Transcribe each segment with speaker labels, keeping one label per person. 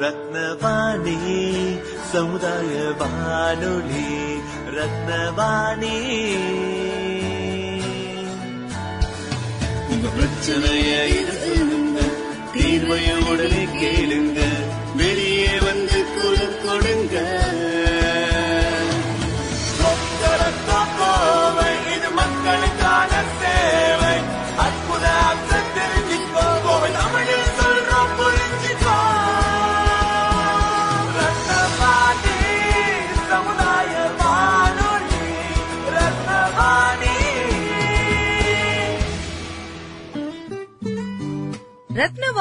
Speaker 1: ரத்னவாணி சமுதாய வானொலி ரத்னவாணி. உங்க பிரச்சனைய இது தீர்வைய உடனே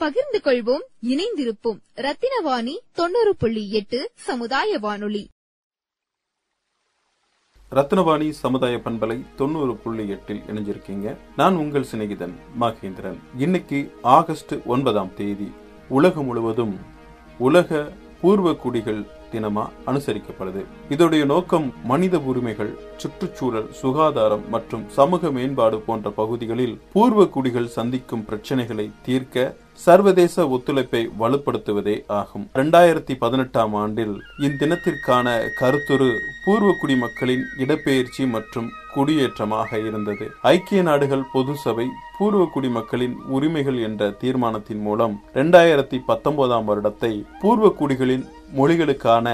Speaker 2: பகிர்ந்து கொள்வோம் இணைந்திருப்போம். ரத்தினவாணி தொண்ணூறு புள்ளி எட்டு சமுதாய வானொலி.
Speaker 3: ரத்னவாணி சமுதாய பண்பலை தொண்ணூறு புள்ளி எட்டில் இணைஞ்சிருக்கீங்க. நான் உங்கள் சிநேகிதன் மகேந்திரன். இன்னைக்கு ஆகஸ்ட் ஒன்பதாம் தேதி. உலகம் முழுவதும் உலக பூர்வ குடிகள் தினமா அனுசரிக்கப்படுது. இதோடைய நோக்கம் மனித உரிமைகள் சுற்றுச்சூழல் சுகாதாரம் மற்றும் சமூக மேம்பாடு போன்ற பகுதிகளில் பூர்வ குடிகள் சந்திக்கும் பிரச்சனைகளை தீர்க்க சர்வதேச ஒத்துழைப்பை வலுப்படுத்துவதே ஆகும். இரண்டாயிரத்தி பதினெட்டாம் ஆண்டில் இத்தினத்திற்கான கருத்துரு பூர்வ மக்களின் இடப்பெயர்ச்சி மற்றும் குடியேற்றமாக இருந்தது. ஐக்கிய நாடுகள் பொது சபை பூர்வக்குடி மக்களின் உரிமைகள் என்ற தீர்மானத்தின் மூலம் இரண்டாயிரத்தி பத்தொன்பதாம் வருடத்தை பூர்வக்குடிகளின் மொழிகளுக்கான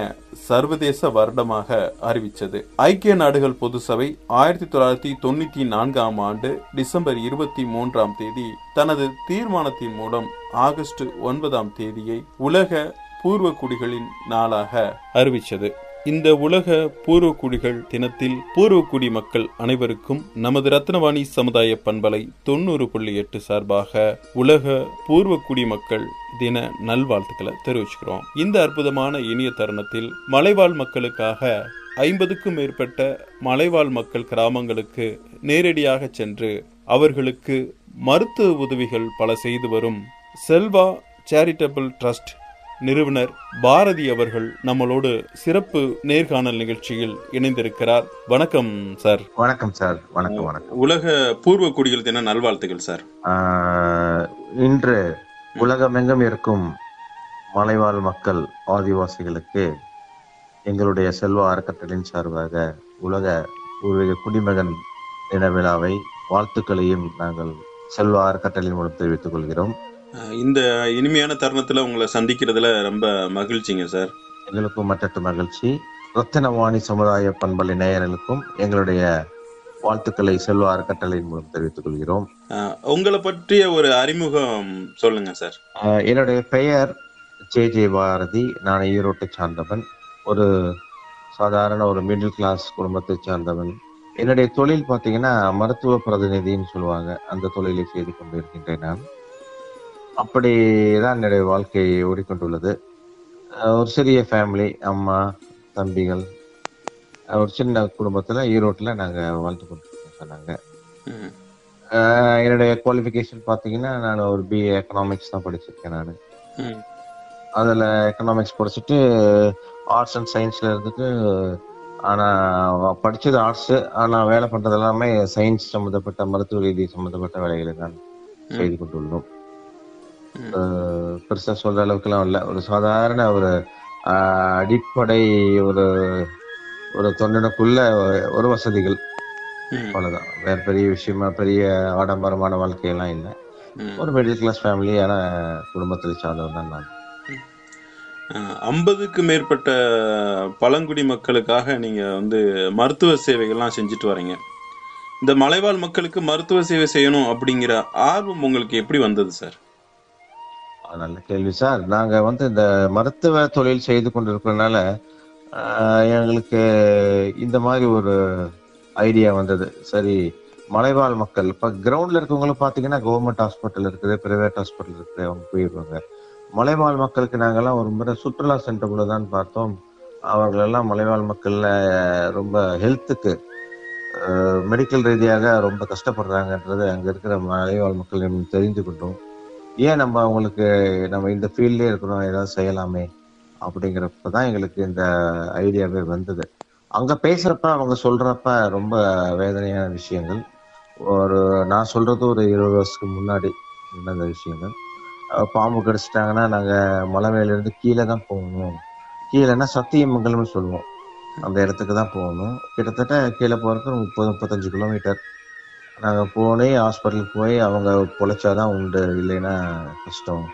Speaker 3: சர்வதேச வருடமாக அறிவித்தது. ஐக்கிய நாடுகள் பொது சபை ஆயிரத்தி தொள்ளாயிரத்தி தொண்ணூத்தி நான்காம் ஆண்டு டிசம்பர் இருபத்தி மூன்றாம் தேதி தனது தீர்மானத்தின் மூலம் ஆகஸ்ட் ஒன்பதாம் தேதியை உலக பூர்வக்குடிகளின் நாளாக அறிவித்தது. இந்த உலக பூர்வக்குடிகள் தினத்தில் பூர்வக்குடி மக்கள் அனைவருக்கும் நமது ரத்னவாணி சமுதாய பண்பலை தொண்ணூறு புள்ளி எட்டு சார்பாக உலக பூர்வக்குடி மக்கள் தின நல்வாழ்த்துக்களை தெரிவிச்சுக்கிறோம். இந்த அற்புதமான இனிய தருணத்தில் மலைவாழ் மக்களுக்காக ஐம்பதுக்கும் மேற்பட்ட மலைவாழ் மக்கள் கிராமங்களுக்கு நேரடியாக சென்று அவர்களுக்கு மருத்துவ உதவிகள் பல செய்து வரும் செல்வா சேரிட்டபிள் ட்ரஸ்ட் நிறுவனர் பாரதி அவர்கள் நம்மளோடு சிறப்பு நேர்காணல் நிகழ்ச்சியில் இணைந்திருக்கிறார். வணக்கம் சார்.
Speaker 4: வணக்கம் சார். வணக்கம் வணக்கம்.
Speaker 3: உலக பூர்வ குடிகள் தின நல்வாழ்த்துக்கள் சார்?
Speaker 4: இன்று உலகமெங்கும் இருக்கும் மலைவாழ் மக்கள் ஆதிவாசிகளுக்கு எங்களுடைய செல்வ அறக்கட்டளையின் சார்பாக உலக பூர்வீக குடிமகன் தின விழாவை வாழ்த்துக்களையும் நாங்கள் செல்வ அறக்கட்டளையின் மூலம் தெரிவித்துக் கொள்கிறோம்.
Speaker 3: இந்த இனிமையான தருணத்துல உங்களை சந்திக்கிறதுல ரொம்ப மகிழ்ச்சிங்க சார்.
Speaker 4: எங்களுக்கும் மற்றற்ற மகிழ்ச்சி. ரத்தினவாணி சமுதாய பண்பலை நேயர்களுக்கும் எங்களுடைய வாழ்த்துக்களை செல்வ அறக்கட்டளையின் மூலம் தெரிவித்துக் கொள்கிறோம்.
Speaker 3: உங்களை பற்றிய ஒரு அறிமுகம் சொல்லுங்க சார்.
Speaker 4: என்னுடைய பெயர் ஜே ஜே பாரதி. நான் ஈரோட்டை சார்ந்தவன். ஒரு சாதாரண ஒரு மிடில் கிளாஸ் குடும்பத்தை சார்ந்தவன். என்னுடைய தொழில் பார்த்தீங்கன்னா மருத்துவ பிரதிநிதின்னு சொல்லுவாங்க. அந்த தொழிலை செய்து கொண்டிருக்கின்றேன் நான். அப்படிதான் என்னுடைய வாழ்க்கை ஓடிக்கொண்டுள்ளது. ஒரு சிறிய ஃபேமிலி அம்மா தம்பிகள் ஒரு சின்ன குடும்பத்துல ஈரோட்ல நாங்க வாழ்ந்து கொண்டிருக்கோம் சொன்னாங்க என்னுடைய குவாலிஃபிகேஷன் பாத்தீங்கன்னா நான் ஒரு பிஏ எக்கனாமிக்ஸ் தான் படிச்சிருக்கேன் நான். அதுல எக்கனாமிக்ஸ் படிச்சுட்டு ஆர்ட்ஸ் அண்ட் சயின்ஸ்ல இருந்துட்டு ஆனா படிச்சது ஆர்ட்ஸ் ஆனா வேலை பண்றது எல்லாமே சயின்ஸ் சம்பந்தப்பட்ட மருத்துவ ரீதி சம்பந்தப்பட்ட வேலைகளை தான் செய்து கொண்டுள்ளோம். பெருசா சொல்ற அளவுக்குலாம் இல்ல. ஒரு சாதாரண ஒரு அடிப்படை ஒரு ஒரு தொண்டனுக்குள்ள ஒரு வசதிகள். அவ்வளவுதான். வேற பெரிய விஷயமா பெரிய ஆடம்பரமான வாழ்க்கையெல்லாம் இல்லை. ஒரு மிடில் கிளாஸ் ஃபேமிலியான குடும்பத்தில் சார்ந்தவன் தான் நான்.
Speaker 3: ஐம்பதுக்கு மேற்பட்ட பழங்குடி மக்களுக்காக நீங்க வந்து மருத்துவ சேவைகள்லாம் செஞ்சுட்டு வரீங்க. இந்த மலைவாழ் மக்களுக்கு மருத்துவ சேவை செய்யணும் அப்படிங்கிற ஆர்வம் உங்களுக்கு எப்படி வந்தது சார்?
Speaker 4: நல்ல கேள்வி சார். நாங்க வந்து இந்த மருத்துவ தொழில் செய்து கொண்டிருக்கிறதுனால எங்களுக்கு இந்த மாதிரி ஒரு ஐடியா வந்தது. சரி மலைவாழ் மக்கள் இப்ப கிரவுண்ட்ல இருக்கவங்களும் பாத்தீங்கன்னா கவர்மெண்ட் ஹாஸ்பிட்டல் இருக்குது பிரைவேட் ஹாஸ்பிட்டல் இருக்குது அவங்க போயிடுவாங்க மலைவாழ் மக்களுக்கு நாங்கெல்லாம் ஒரு முறை சுற்றுலா சென்ற தான் பார்த்தோம். அவர்களெல்லாம் மலைவாழ் மக்கள்ல ரொம்ப ஹெல்த்துக்கு மெடிக்கல் ரீதியாக ரொம்ப கஷ்டப்படுறாங்கன்றது அங்க இருக்கிற மலைவாழ் மக்கள் தெரிந்து கொண்டோம். ஏன் நம்ம அவங்களுக்கு நம்ம இந்த ஃபீல்ட்லேயே இருக்கிறோம் ஏதாவது செய்யலாமே? அப்படிங்கிறப்ப தான் எங்களுக்கு இந்த ஐடியாவே வந்தது. அங்கே பேசுகிறப்ப அவங்க சொல்கிறப்ப ரொம்ப வேதனையான விஷயங்கள். ஒரு நான் சொல்கிறது ஒரு இருபது வருஷத்துக்கு முன்னாடி நடந்த விஷயங்கள். பாம்பு கடிச்சிட்டாங்கன்னா நாங்கள் மலை மேலேருந்து கீழே தான் போகணும். கீழேனா சத்தியமங்கலம்னு சொல்லுவோம். அந்த இடத்துக்கு தான் போகணும். கிட்டத்தட்ட கீழே போகிறதுக்கு முப்பது முப்பத்தஞ்சு கிலோமீட்டர் நாங்க போனே ஹாஸ்பிட்டலுக்கு போய் அவங்க பொழைச்சாதான் உண்டு இல்லைன்னா கஷ்டம்.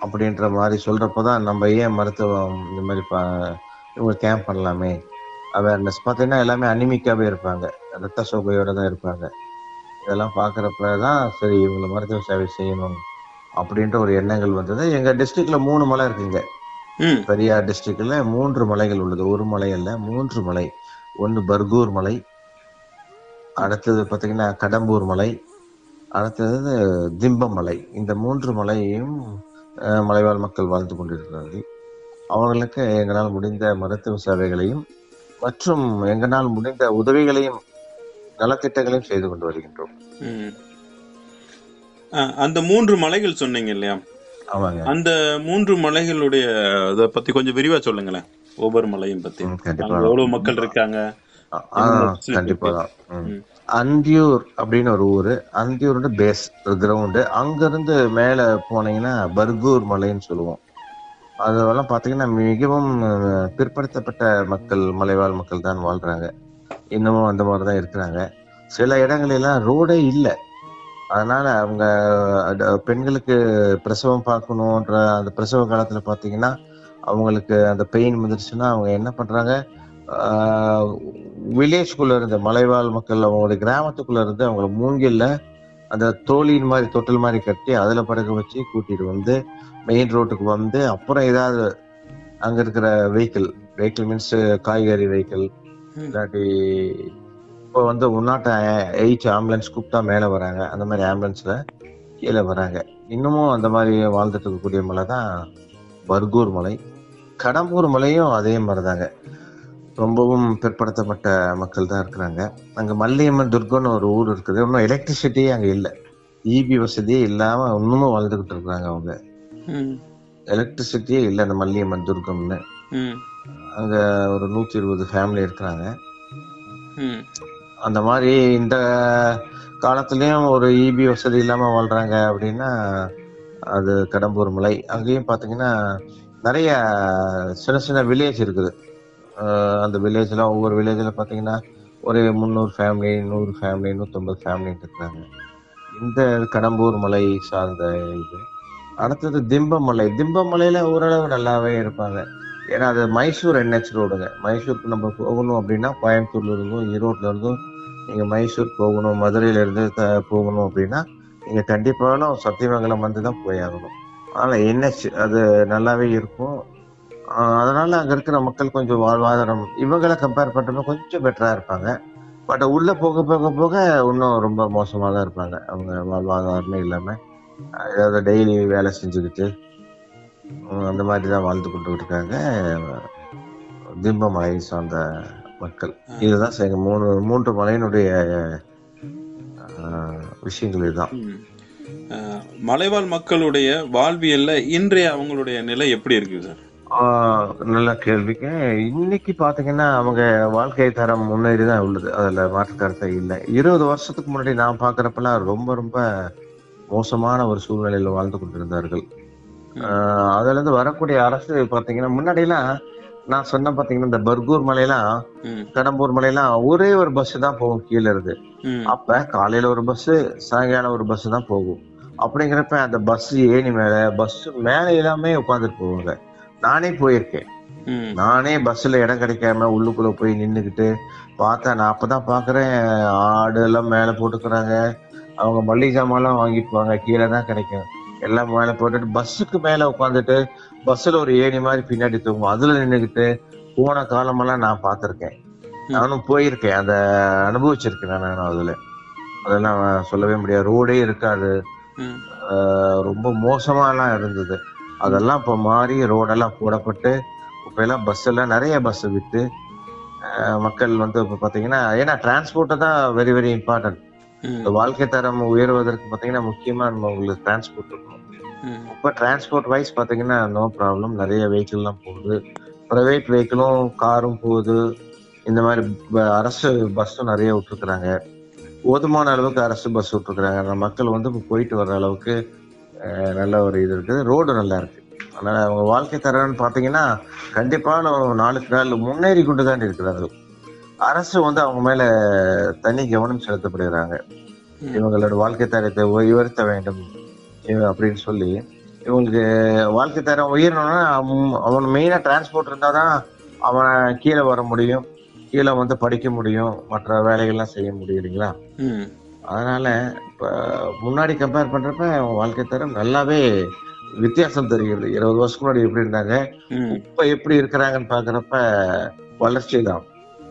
Speaker 4: அப்படின்ற மாதிரி சொல்றப்பதான் நம்ம ஏன் மருத்துவம் இந்த மாதிரி ப- இவங்க கேம்ப் பண்ணலாமே? அவேர்னஸ் பார்த்தீங்கன்னா எல்லாமே அனிமிக்காவே இருப்பாங்க. ரத்த சோகையோட தான் இருப்பாங்க. இதெல்லாம் பார்க்கறப்ப தான் சரி இவங்களை மருத்துவ சேவை செய்யணும் அப்படின்ற ஒரு எண்ணங்கள் வந்தது. எங்க டிஸ்ட்ரிக்ட்ல மூணு மலை இருக்குங்க. பெரியார் டிஸ்ட்ரிக்ட்ல மூன்று மலைகள் உள்ளது. ஒரு மலை அல்ல மூன்று மலை. ஒன்னு பர்கூர் மலை அடுத்தது பாத்தீங்கன்னா கடம்பூர் மலை அடுத்தது திம்பம் மலை இந்த மூன்று மலையையும் மலைவாழ் மக்கள் வாழ்ந்து கொண்டிருக்கிறார்கள். அவர்களுக்கு எங்களால் முடிந்த மருத்துவ சேவைகளையும் மற்றும் எங்களால் முடிந்த உதவிகளையும் நலத்திட்டங்களையும் செய்து கொண்டு வருகின்றோம்.
Speaker 3: அந்த மூன்று மலைகள் சொன்னீங்க இல்லையா?
Speaker 4: ஆமாங்க.
Speaker 3: அந்த மூன்று மலைகளுடைய இத பத்தி கொஞ்சம் விரிவா சொல்லுங்களேன். ஒவ்வொரு மலையும் பத்தி. எவ்வளவு மக்கள் இருக்காங்க?
Speaker 4: கண்டிப்பா தான். அந்தியூர் அப்படின்னு ஒரு ஊரு. அந்தியூரோட பேஸ் கிரவுண்டு அங்க இருந்து மேல போனீங்கன்னா பர்கூர் மலைன்னு சொல்லுவோம். அதெல்லாம் பாத்தீங்கன்னா மிகவும் பிற்படுத்தப்பட்ட மக்கள் மலைவாழ் மக்கள் தான் வாழ்றாங்க. இன்னமும் அந்த மாதிரி தான் இருக்கிறாங்க. சில இடங்களெல்லாம் ரோடே இல்லை. அதனால அவங்க பெண்களுக்கு பிரசவம் பார்க்கணுன்ற அந்த பிரசவ காலத்துல பாத்தீங்கன்னா அவங்களுக்கு அந்த பெயின் வந்துருச்சுன்னா அவங்க என்ன பண்றாங்க? வில்லேஜ்குள்ள இருந்து மலைவாழ் மக்கள் அவங்களுடைய கிராமத்துக்குள்ள இருந்து அவங்கள மூங்கில்ல அந்த தோலின் மாதிரி தொட்டில் மாதிரி கட்டி அதுல படுக்க வச்சு கூட்டிட்டு வந்து மெயின் ரோட்டுக்கு வந்து அப்புறம் ஏதாவது அங்க இருக்கிற வெஹிக்கிள் வெஹிக்கிள் மீன்ஸ் காய்கறி வெஹிக்கிள். இல்லாட்டி இப்போ வந்து உன்னாட்ட எயிட் ஆம்புலன்ஸ் கூப்பிட்டா மேல வராங்க. அந்த மாதிரி ஆம்புலன்ஸ்ல கீழே வராங்க. இன்னமும் அந்த மாதிரி வாழ்ந்துட்டு இருக்கக்கூடிய மலை தான் பர்கூர் மலை. கடம்பூர் மலையும் அதே மாதிரிதாங்க. ரொம்பவும் பிற்படுத்தப்பட்ட மக்கள் தான் இருக்கிறாங்க. அங்க மல்லியம்மன் துர்கம்னு ஒரு ஊர் இருக்குது. இன்னும் எலக்ட்ரிசிட்டியே அங்க இல்ல. இபி வசதியே இல்லாம இன்னமும் வாழ்ந்துகிட்டு இருக்காங்க அவங்க. எலக்ட்ரிசிட்டியே இல்ல அந்த மல்லியம்மன் துர்கம்னு. அங்க ஒரு நூத்தி இருபது ஃபேமிலி இருக்கிறாங்க. அந்த மாதிரி இந்த காலத்துலயும் ஒரு இபி வசதி இல்லாம வாழ்றாங்க அப்படின்னா அது கடம்பூர் மலை. அங்கேயும் பாத்தீங்கன்னா நிறைய சின்ன சின்ன வில்லேஜ் இருக்குது. அந்த வில்லேஜில் ஒவ்வொரு வில்லேஜில் பார்த்தீங்கன்னா ஒரு முந்நூறு ஃபேமிலி நூறு ஃபேமிலி நூற்றம்பது ஃபேமிலின்னு இருக்கிறாங்க இந்த கடம்பூர் மலை சார்ந்த இது. அடுத்தது திம்பமலை. திம்பமலையில் ஓரளவு நல்லாவே இருப்பாங்க. ஏன்னா அது மைசூர் என்ஹெச் ரோடுங்க. மைசூருக்கு நம்ம போகணும் அப்படின்னா கோயம்புத்தூர்லேருந்தும் ஈரோட்லேருந்தும் நீங்கள் மைசூர் போகணும் மதுரையிலேருந்து த- போகணும் அப்படின்னா நீங்கள் கண்டிப்பாலும் சத்தியமங்கலம் வந்து தான் போயாகணும். ஆனால் என்ஹெச் அது நல்லாவே இருக்கும். அதனால அங்க இருக்கிற மக்கள் கொஞ்சம் வாழ்வாதாரம் இவங்களை கம்பேர் பண்றப்ப கொஞ்சம் பெட்டரா இருப்பாங்க. பட் உள்ள போக போக போக இன்னும் ரொம்ப மோசமா தான் இருப்பாங்க. அவங்க வாழ்வாதாரமே இல்லாம ஏதாவது டெய்லி வேலை செஞ்சுக்கிட்டு அந்த மாதிரி தான் வாழ்ந்து கொண்டு இருக்காங்க. திம்பமலை சார்ந்த மக்கள். இதுதான் எங்க மூணு மூன்று மலையினுடைய விஷயங்கள் இதுதான்.
Speaker 3: மலைவாழ் மக்களுடைய வாழ்வியல்ல இன்றைய அவங்களுடைய நிலை எப்படி இருக்கு சார்?
Speaker 4: நல்ல கேள்விக்கு இன்னைக்கு பாத்தீங்கன்னா அவங்க வாழ்க்கை தரம் முன்னேறி தான் உள்ளது. அதுல மாற்று கருத்தை இல்லை. இருபது வருஷத்துக்கு முன்னாடி நான் பாக்குறப்பெல்லாம் ரொம்ப ரொம்ப மோசமான ஒரு சூழ்நிலையில வாழ்ந்து கொண்டிருந்தார்கள். ஆஹ், அதுல இருந்து வரக்கூடிய அரசு பாத்தீங்கன்னா முன்னாடி எல்லாம் நான் சொன்ன பாத்தீங்கன்னா இந்த பர்கூர் மலையெல்லாம் கடம்பூர் மலையெல்லாம் ஒரே ஒரு பஸ் தான் போகும் கீழ இருந்து. அப்ப காலையில ஒரு பஸ் சாயங்காலம் ஒரு பஸ் தான் போகும். அப்படிங்கிறப்ப அந்த பஸ் ஏணி மேல பஸ் மேல எல்லாமே உட்காந்துட்டு போவாங்க. நானே போயிருக்கேன். நானே பஸ்ல இடம் கிடைக்காம உள்ளுக்குள்ள போய் நின்னுக்கிட்டு பார்த்தா நான் அப்பதான் பாக்குறேன் ஆடு எல்லாம் மேல போட்டுக்கிறாங்க. அவங்க மல்லிகை சாமான்லாம் வாங்கிக்குவாங்க கீழே தான் கிடைக்கும். எல்லாம் மேல போட்டுட்டு பஸ்ஸுக்கு மேல உட்காந்துட்டு பஸ்ல ஒரு ஏணி மாதிரி பின்னாடி தூங்கும். அதுல நின்னுக்கிட்டு போன காலமெல்லாம் நான் பார்த்திருக்கேன். நானும் போயிருக்கேன். அந்த அனுபவிச்சிருக்கேன் நான் அதுல. அதெல்லாம் சொல்லவே முடியாது. ரோடே இருக்காது. ரொம்ப மோசமாலாம் இருந்தது. அதெல்லாம் இப்போ மாறி ரோடெல்லாம் போடப்பட்டு இப்ப எல்லாம் பஸ் எல்லாம் நிறைய பஸ் விட்டு மக்கள் வந்து இப்ப பாத்தீங்கன்னா ஏன்னா டிரான்ஸ்போர்ட் தான் வெரி வெரி இம்பார்ட்டன்ட் இந்த வாழ்க்கை தரம் உயர்வதற்கு பாத்தீங்கன்னா முக்கியமா நம்ம உங்களுக்கு டிரான்ஸ்போர்ட் இருக்கணும். இப்போ டிரான்ஸ்போர்ட் வைஸ் பாத்தீங்கன்னா நோ ப்ராப்ளம் நிறைய வெஹிக்கிள்லாம் போகுது. ப்ரைவேட் வெஹிக்கிளும் காரும் போகுது. இந்த மாதிரி அரசு பஸ்ஸும் நிறைய விட்டுருக்குறாங்க. போதுமான அளவுக்கு அரசு பஸ் விட்டுருக்குறாங்க. மக்கள் வந்து இப்போ போயிட்டு வர்ற அளவுக்கு நல்ல ஒரு இது இருக்குது. ரோடு நல்லா இருக்கு. அதனால அவங்க வாழ்க்கை தரம்னு பாத்தீங்கன்னா கண்டிப்பா நம்ம நாளுக்கு நாள் முன்னேறி கொண்டு தான் இருக்கிறார்கள். அரசு வந்து அவங்க மேல தனி கவனம் செலுத்தப்படுகிறாங்க. இவங்களோட வாழ்க்கை தரத்தை உயர்த்த வேண்டும் அப்படின்னு சொல்லி. இவங்களுக்கு வாழ்க்கை தரம் உயரணும்னா அவன் அவன் மெயினா டிரான்ஸ்போர்ட் இருந்தாதான் அவன் கீழே வர முடியும். கீழே வந்து படிக்க முடியும். மற்ற வேலைகள்லாம் செய்ய முடியும் இல்லைங்களா? அதனால இப்ப முன்னாடி கம்பேர் பண்றப்ப அவன் வாழ்க்கை தரம் நல்லாவே வித்தியாசம் தெரிகிறது. இருபது வருஷத்துக்கு முன்னாடி எப்படி இருந்தாங்க இப்ப எப்படி இருக்கிறாங்கன்னு பாக்குறப்ப வளர்ச்சி தான்.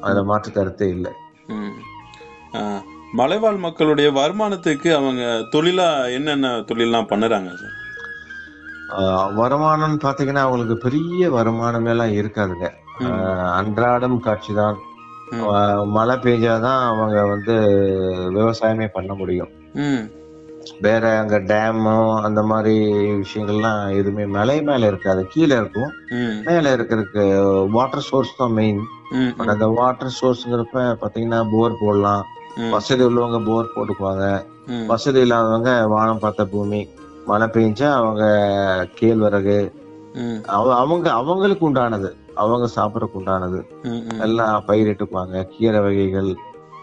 Speaker 4: அதுல மாற்று கருத்தே இல்லை.
Speaker 3: மலைவாழ் மக்களுடைய வருமானத்துக்கு அவங்க தொழிலா என்னென்ன தொழில்லாம் பண்ணுறாங்க சார்?
Speaker 4: வருமானம்னு பாத்தீங்கன்னா அவங்களுக்கு பெரிய வருமானம் எல்லாம் இருக்காதுங்க. அன்றாடம் காட்சி தான். மழை பெய்ஞ்சாதான் அவங்க வந்து விவசாயமே பண்ண முடியும். வேற அங்க டேமோ அந்த மாதிரி விஷயங்கள்லாம் எதுவுமே மலை மேல இருக்காது. கீழே இருக்கும். மேல இருக்கிறதுக்கு வாட்டர் சோர்ஸ் தான் மெயின் பட் அந்த வாட்டர் சோர்ஸ்ங்கிறப்ப பாத்தீங்கன்னா போர் போடலாம். வசதி உள்ளவங்க போர் போட்டுக்குவாங்க. வசதி இல்லாதவங்க வானம் பார்த்த பூமி. மழை பெஞ்சா அவங்க கேழ்வரகு. அவங்க அவங்களுக்கு உண்டானது. அவங்க சாப்பிடறதுக்கு உண்டானது. எல்லாம் பயிரிட்டுக்குவாங்க கீரை வகைகள்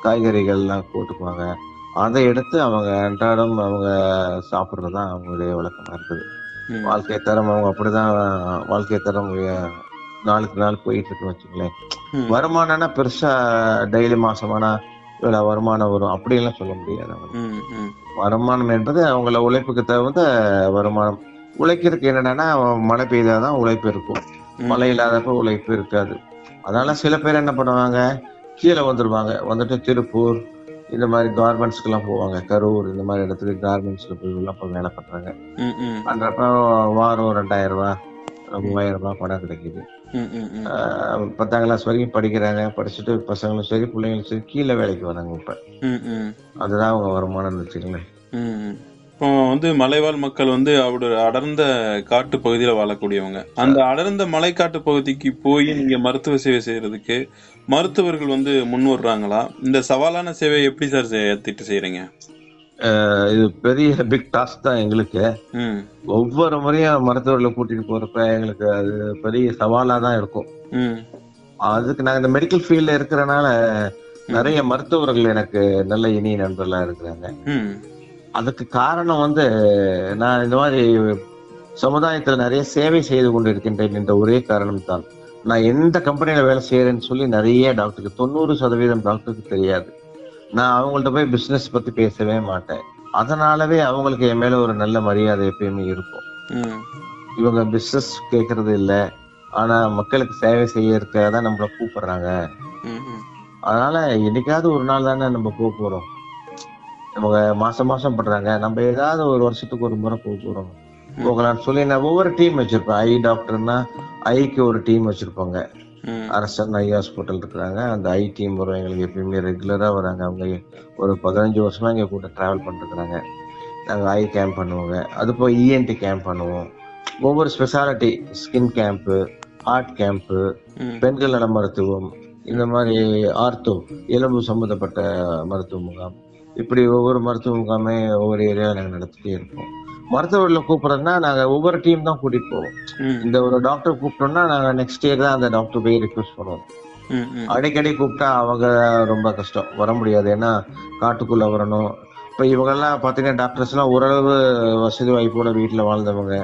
Speaker 4: காய்கறிகள் எல்லாம் போட்டுக்குவாங்க. அதை எடுத்து அவங்க அன்றாடம் அவங்க சாப்பிடுறதுதான் அவங்களுடைய வழக்கமா இருக்குது. வாழ்க்கை தரம் அவங்க அப்படிதான் வாழ்க்கை தரம் நாளுக்கு நாள் போயிட்டு இருக்குன்னு வச்சுங்களேன். வருமானம்னா பெருசா டெய்லி மாசமானா இவ்வளவு வருமானம் வரும். அப்படியெல்லாம் சொல்ல முடியாது அவங்க வருமானம் என்பது அவங்கள உழைப்புக்கு தகுந்த வருமானம். உழைக்கிறதுக்கு என்னன்னா மழை பெய்தாதான் உழைப்பு இருக்கும். மழை இல்லாதப்ப உழைப்பு இருக்காது. அதனால சில பேர் என்ன பண்ணுவாங்க? கீழே வந்துருவாங்க. வந்துட்டு திருப்பூர் இந்த மாதிரி கார்மெண்ட்ஸ்க்கு எல்லாம் போவாங்க. கரூர் இந்த மாதிரி இடத்துக்கு கார்மெண்ட்ஸ்ல போய் எல்லாம் போய் வேலை பண்றாங்க. பண்றப்ப வாரம் ரெண்டாயிரம் ரூபாய் மூவாயிரம் ரூபாய் பணம் கிடைக்குது. பத்தாம் கிளாஸ் வரைக்கும் படிக்கிறாங்க. படிச்சுட்டு பசங்களும் சரி பிள்ளைங்களும் சரி கீழே வேலைக்கு வராங்க இப்ப. அதுதான் அவங்க வருமானம்னு வச்சுங்களேன்
Speaker 3: ம். இப்போ வந்து மலைவாழ் மக்கள் வந்து அவரோட அடர்ந்த காட்டு பகுதியில வாழக்கூடியவங்க. அந்த அடர்ந்த மலைக்காட்டு பகுதிக்கு போய் நீங்க மருத்துவ சேவை செய்யறதுக்கு மருத்துவர்கள் வந்து முன் வர்றாங்களா இந்த சவாலான சேவை எப்படி சார் ஏத்திட்டு செய்யறீங்க?
Speaker 4: இது பெரிய பிக் டாஸ்க் தான் எங்களுக்கு. ஒவ்வொரு முறையும் மருத்துவர்களை கூட்டிட்டு போறப்ப எங்களுக்கு அது பெரிய சவாலா தான் இருக்கும். அதுக்கு நாங்க இந்த மெடிக்கல் ஃபீல்ட்ல இருக்கிறனால நிறைய மருத்துவர்கள் எனக்கு நல்ல இனிய நண்பர்களா இருக்கிறாங்க. அதுக்கு காரணம் வந்து நான் இந்த மாதிரி சமுதாயத்துல நிறைய சேவை செய்து கொண்டிருக்கின்றேன் என்ற ஒரே காரணம் தான் நான் எந்த கம்பெனியில வேலை செய்யறேன்னு சொல்லி நிறைய டாக்டருக்கு தொண்ணூறு சதவீதம் டாக்டருக்கு தெரியாது. நான் அவங்கள்ட்ட போய் பிசினஸ் பத்தி பேசவே மாட்டேன். அதனாலவே அவங்களுக்கு என் மேல ஒரு நல்ல மரியாதை எப்பயுமே இருக்கும். இவங்க பிசினஸ் கேட்கறது இல்ல. ஆனா மக்களுக்கு சேவை செய்யறதுக்காக தான் நம்மள கூப்பிடுறாங்க. அதனால என்னைக்காவது ஒரு நாள் தானே நம்ம போக போறோம். இவங்க மாசம் மாசம் பண்றாங்க. நம்ம ஏதாவது ஒரு வருஷத்துக்கு ஒரு முறை போக போறோம். போகலாம்னு சொல்லி நான் ஒவ்வொரு டீம் வச்சிருப்பேன். ஐ டாக்டர்னா ஐக்கு ஒரு டீம் வச்சிருப்பாங்க. அரசன் ஐ ஹாஸ்பிட்டல் இருக்கிறாங்க. அந்த ஐ டீம் வரும். எங்களுக்கு எப்பயுமே ரெகுலரா வராங்க. அவங்க ஒரு பதினஞ்சு வருஷமா எங்க கூட டிராவல் பண்ணிருக்கிறாங்க நாங்க ஐ கேம்ப் பண்ணுவோங்க. அது போய் இஎன்டி கேம்ப் பண்ணுவோம். ஒவ்வொரு speciality skin camp heart camp. பெண்கள் நல மருத்துவம் இந்த மாதிரி ஆர்த்தோ எலும்பு சம்பந்தப்பட்ட மருத்துவ முகாம் இப்படி ஒவ்வொரு மருத்துவ முகாமே ஒவ்வொரு ஏரியாவில் நாங்கள் நடத்திட்டே இருப்போம் மருத்துவர்களை கூப்பிடுறதுனா நாங்கள் ஒவ்வொரு டீம் தான் கூட்டிட்டு போவோம். இந்த ஒரு டாக்டர் கூப்பிட்டோம்னா நாங்கள் நெக்ஸ்ட் இயர் தான் அந்த டாக்டர் போய் ரிக்வெஸ்ட் பண்ணுவோம். அடிக்கடி கூப்பிட்டா அவங்க ரொம்ப கஷ்டம் வர முடியாது ஏன்னா காட்டுக்குள்ள வரணும் இப்ப இவங்கெல்லாம் பாத்தீங்கன்னா டாக்டர்ஸ் எல்லாம் ஓரளவு வசதி வாய்ப்போட வீட்டுல வாழ்ந்தவங்க.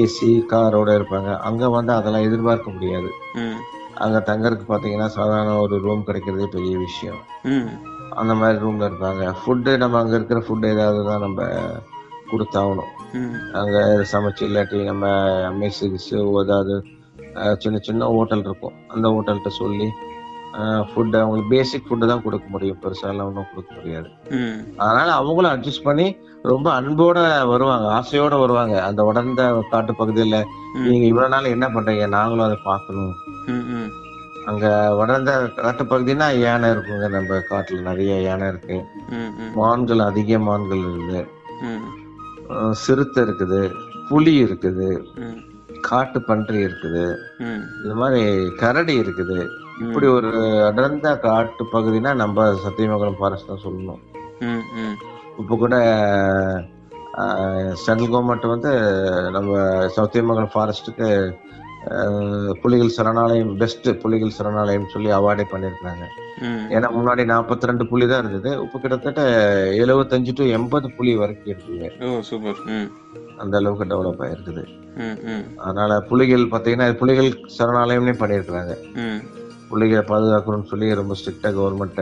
Speaker 4: ஏசி காரோட இருப்பாங்க அங்க வந்து அதெல்லாம் எதிர்பார்க்க முடியாது. அங்க தங்கறதுக்கு பாத்தீங்கன்னா சாதாரண ஒரு ரூம் கிடைக்கிறதே பெரிய விஷயம். அந்த மாதிரி ரூம்ல இருப்பாங்க ஃபுட்டு நம்ம அங்க இருக்கிற ஃபுட் ஏதாவது தான் நம்ம கொடுத்தாகணும். அங்க சமைச்சு இல்லாட்டி நம்ம மெஸ்ஸு ஏதாவது சின்ன சின்ன ஹோட்டல் இருக்கும். அந்த ஹோட்டல்கிட்ட சொல்லி ஃபுட் அவங்களுக்கு பேசிக் ஃபுட்டு தான் கொடுக்க முடியும். பெருசாலாம் ஒன்றும் கொடுக்க முடியாது. அதனால அவங்களும் அட்ஜஸ்ட் பண்ணி ரொம்ப அன்போட வருவாங்க. ஆசையோட வருவாங்க. அந்த உடர்ந்த காட்டு பகுதியில. நீங்க இவ்வளவு நாள் என்ன பண்றீங்க? நாங்களும் அதை பார்க்கணும். அங்க வளர்ந்த காட்டு பகுதினா யானை இருக்குங்க நம்ம காட்டுல நிறைய யானை இருக்கு. மான்கள் அதிக மான்கள். அஹ் சிறுத்தை இருக்குது புலி இருக்குது. காட்டு பன்றி இருக்குது. இது மாதிரி கரடி இருக்குது இப்படி ஒரு அடர்ந்த காட்டு பகுதினா நம்ம சத்தியமங்கலம் ஃபாரஸ்ட் தான் சொல்லணும். இப்போ கூட சென்ட்ரல் கவர்மெண்ட் வந்து நம்ம சத்தியமங்கலம் ஃபாரஸ்ட்டுக்கு புலிகள் சரணாலயம் பெஸ்ட் புலிகள் சரணாலயம் சொல்லி அவார்டே பண்ணியிருக்காங்க. ஏன்னா முன்னாடி 42 ரெண்டு புலி தான் இருந்தது. இப்போ கிட்டத்தட்ட எழுபத்தஞ்சு டு எண்பது புலி வரைக்கும் இருக்குங்க. அந்த அளவுக்கு டெவலப் ஆயிருக்குது. அதனால புலிகள் பாத்தீங்கன்னா புலிகள் சரணாலயம்னே பண்ணியிருக்கிறாங்க புலிகளை பாதுகாக்கணும்னு சொல்லி ரொம்ப ஸ்ட்ரிக்டா கவர்மெண்ட்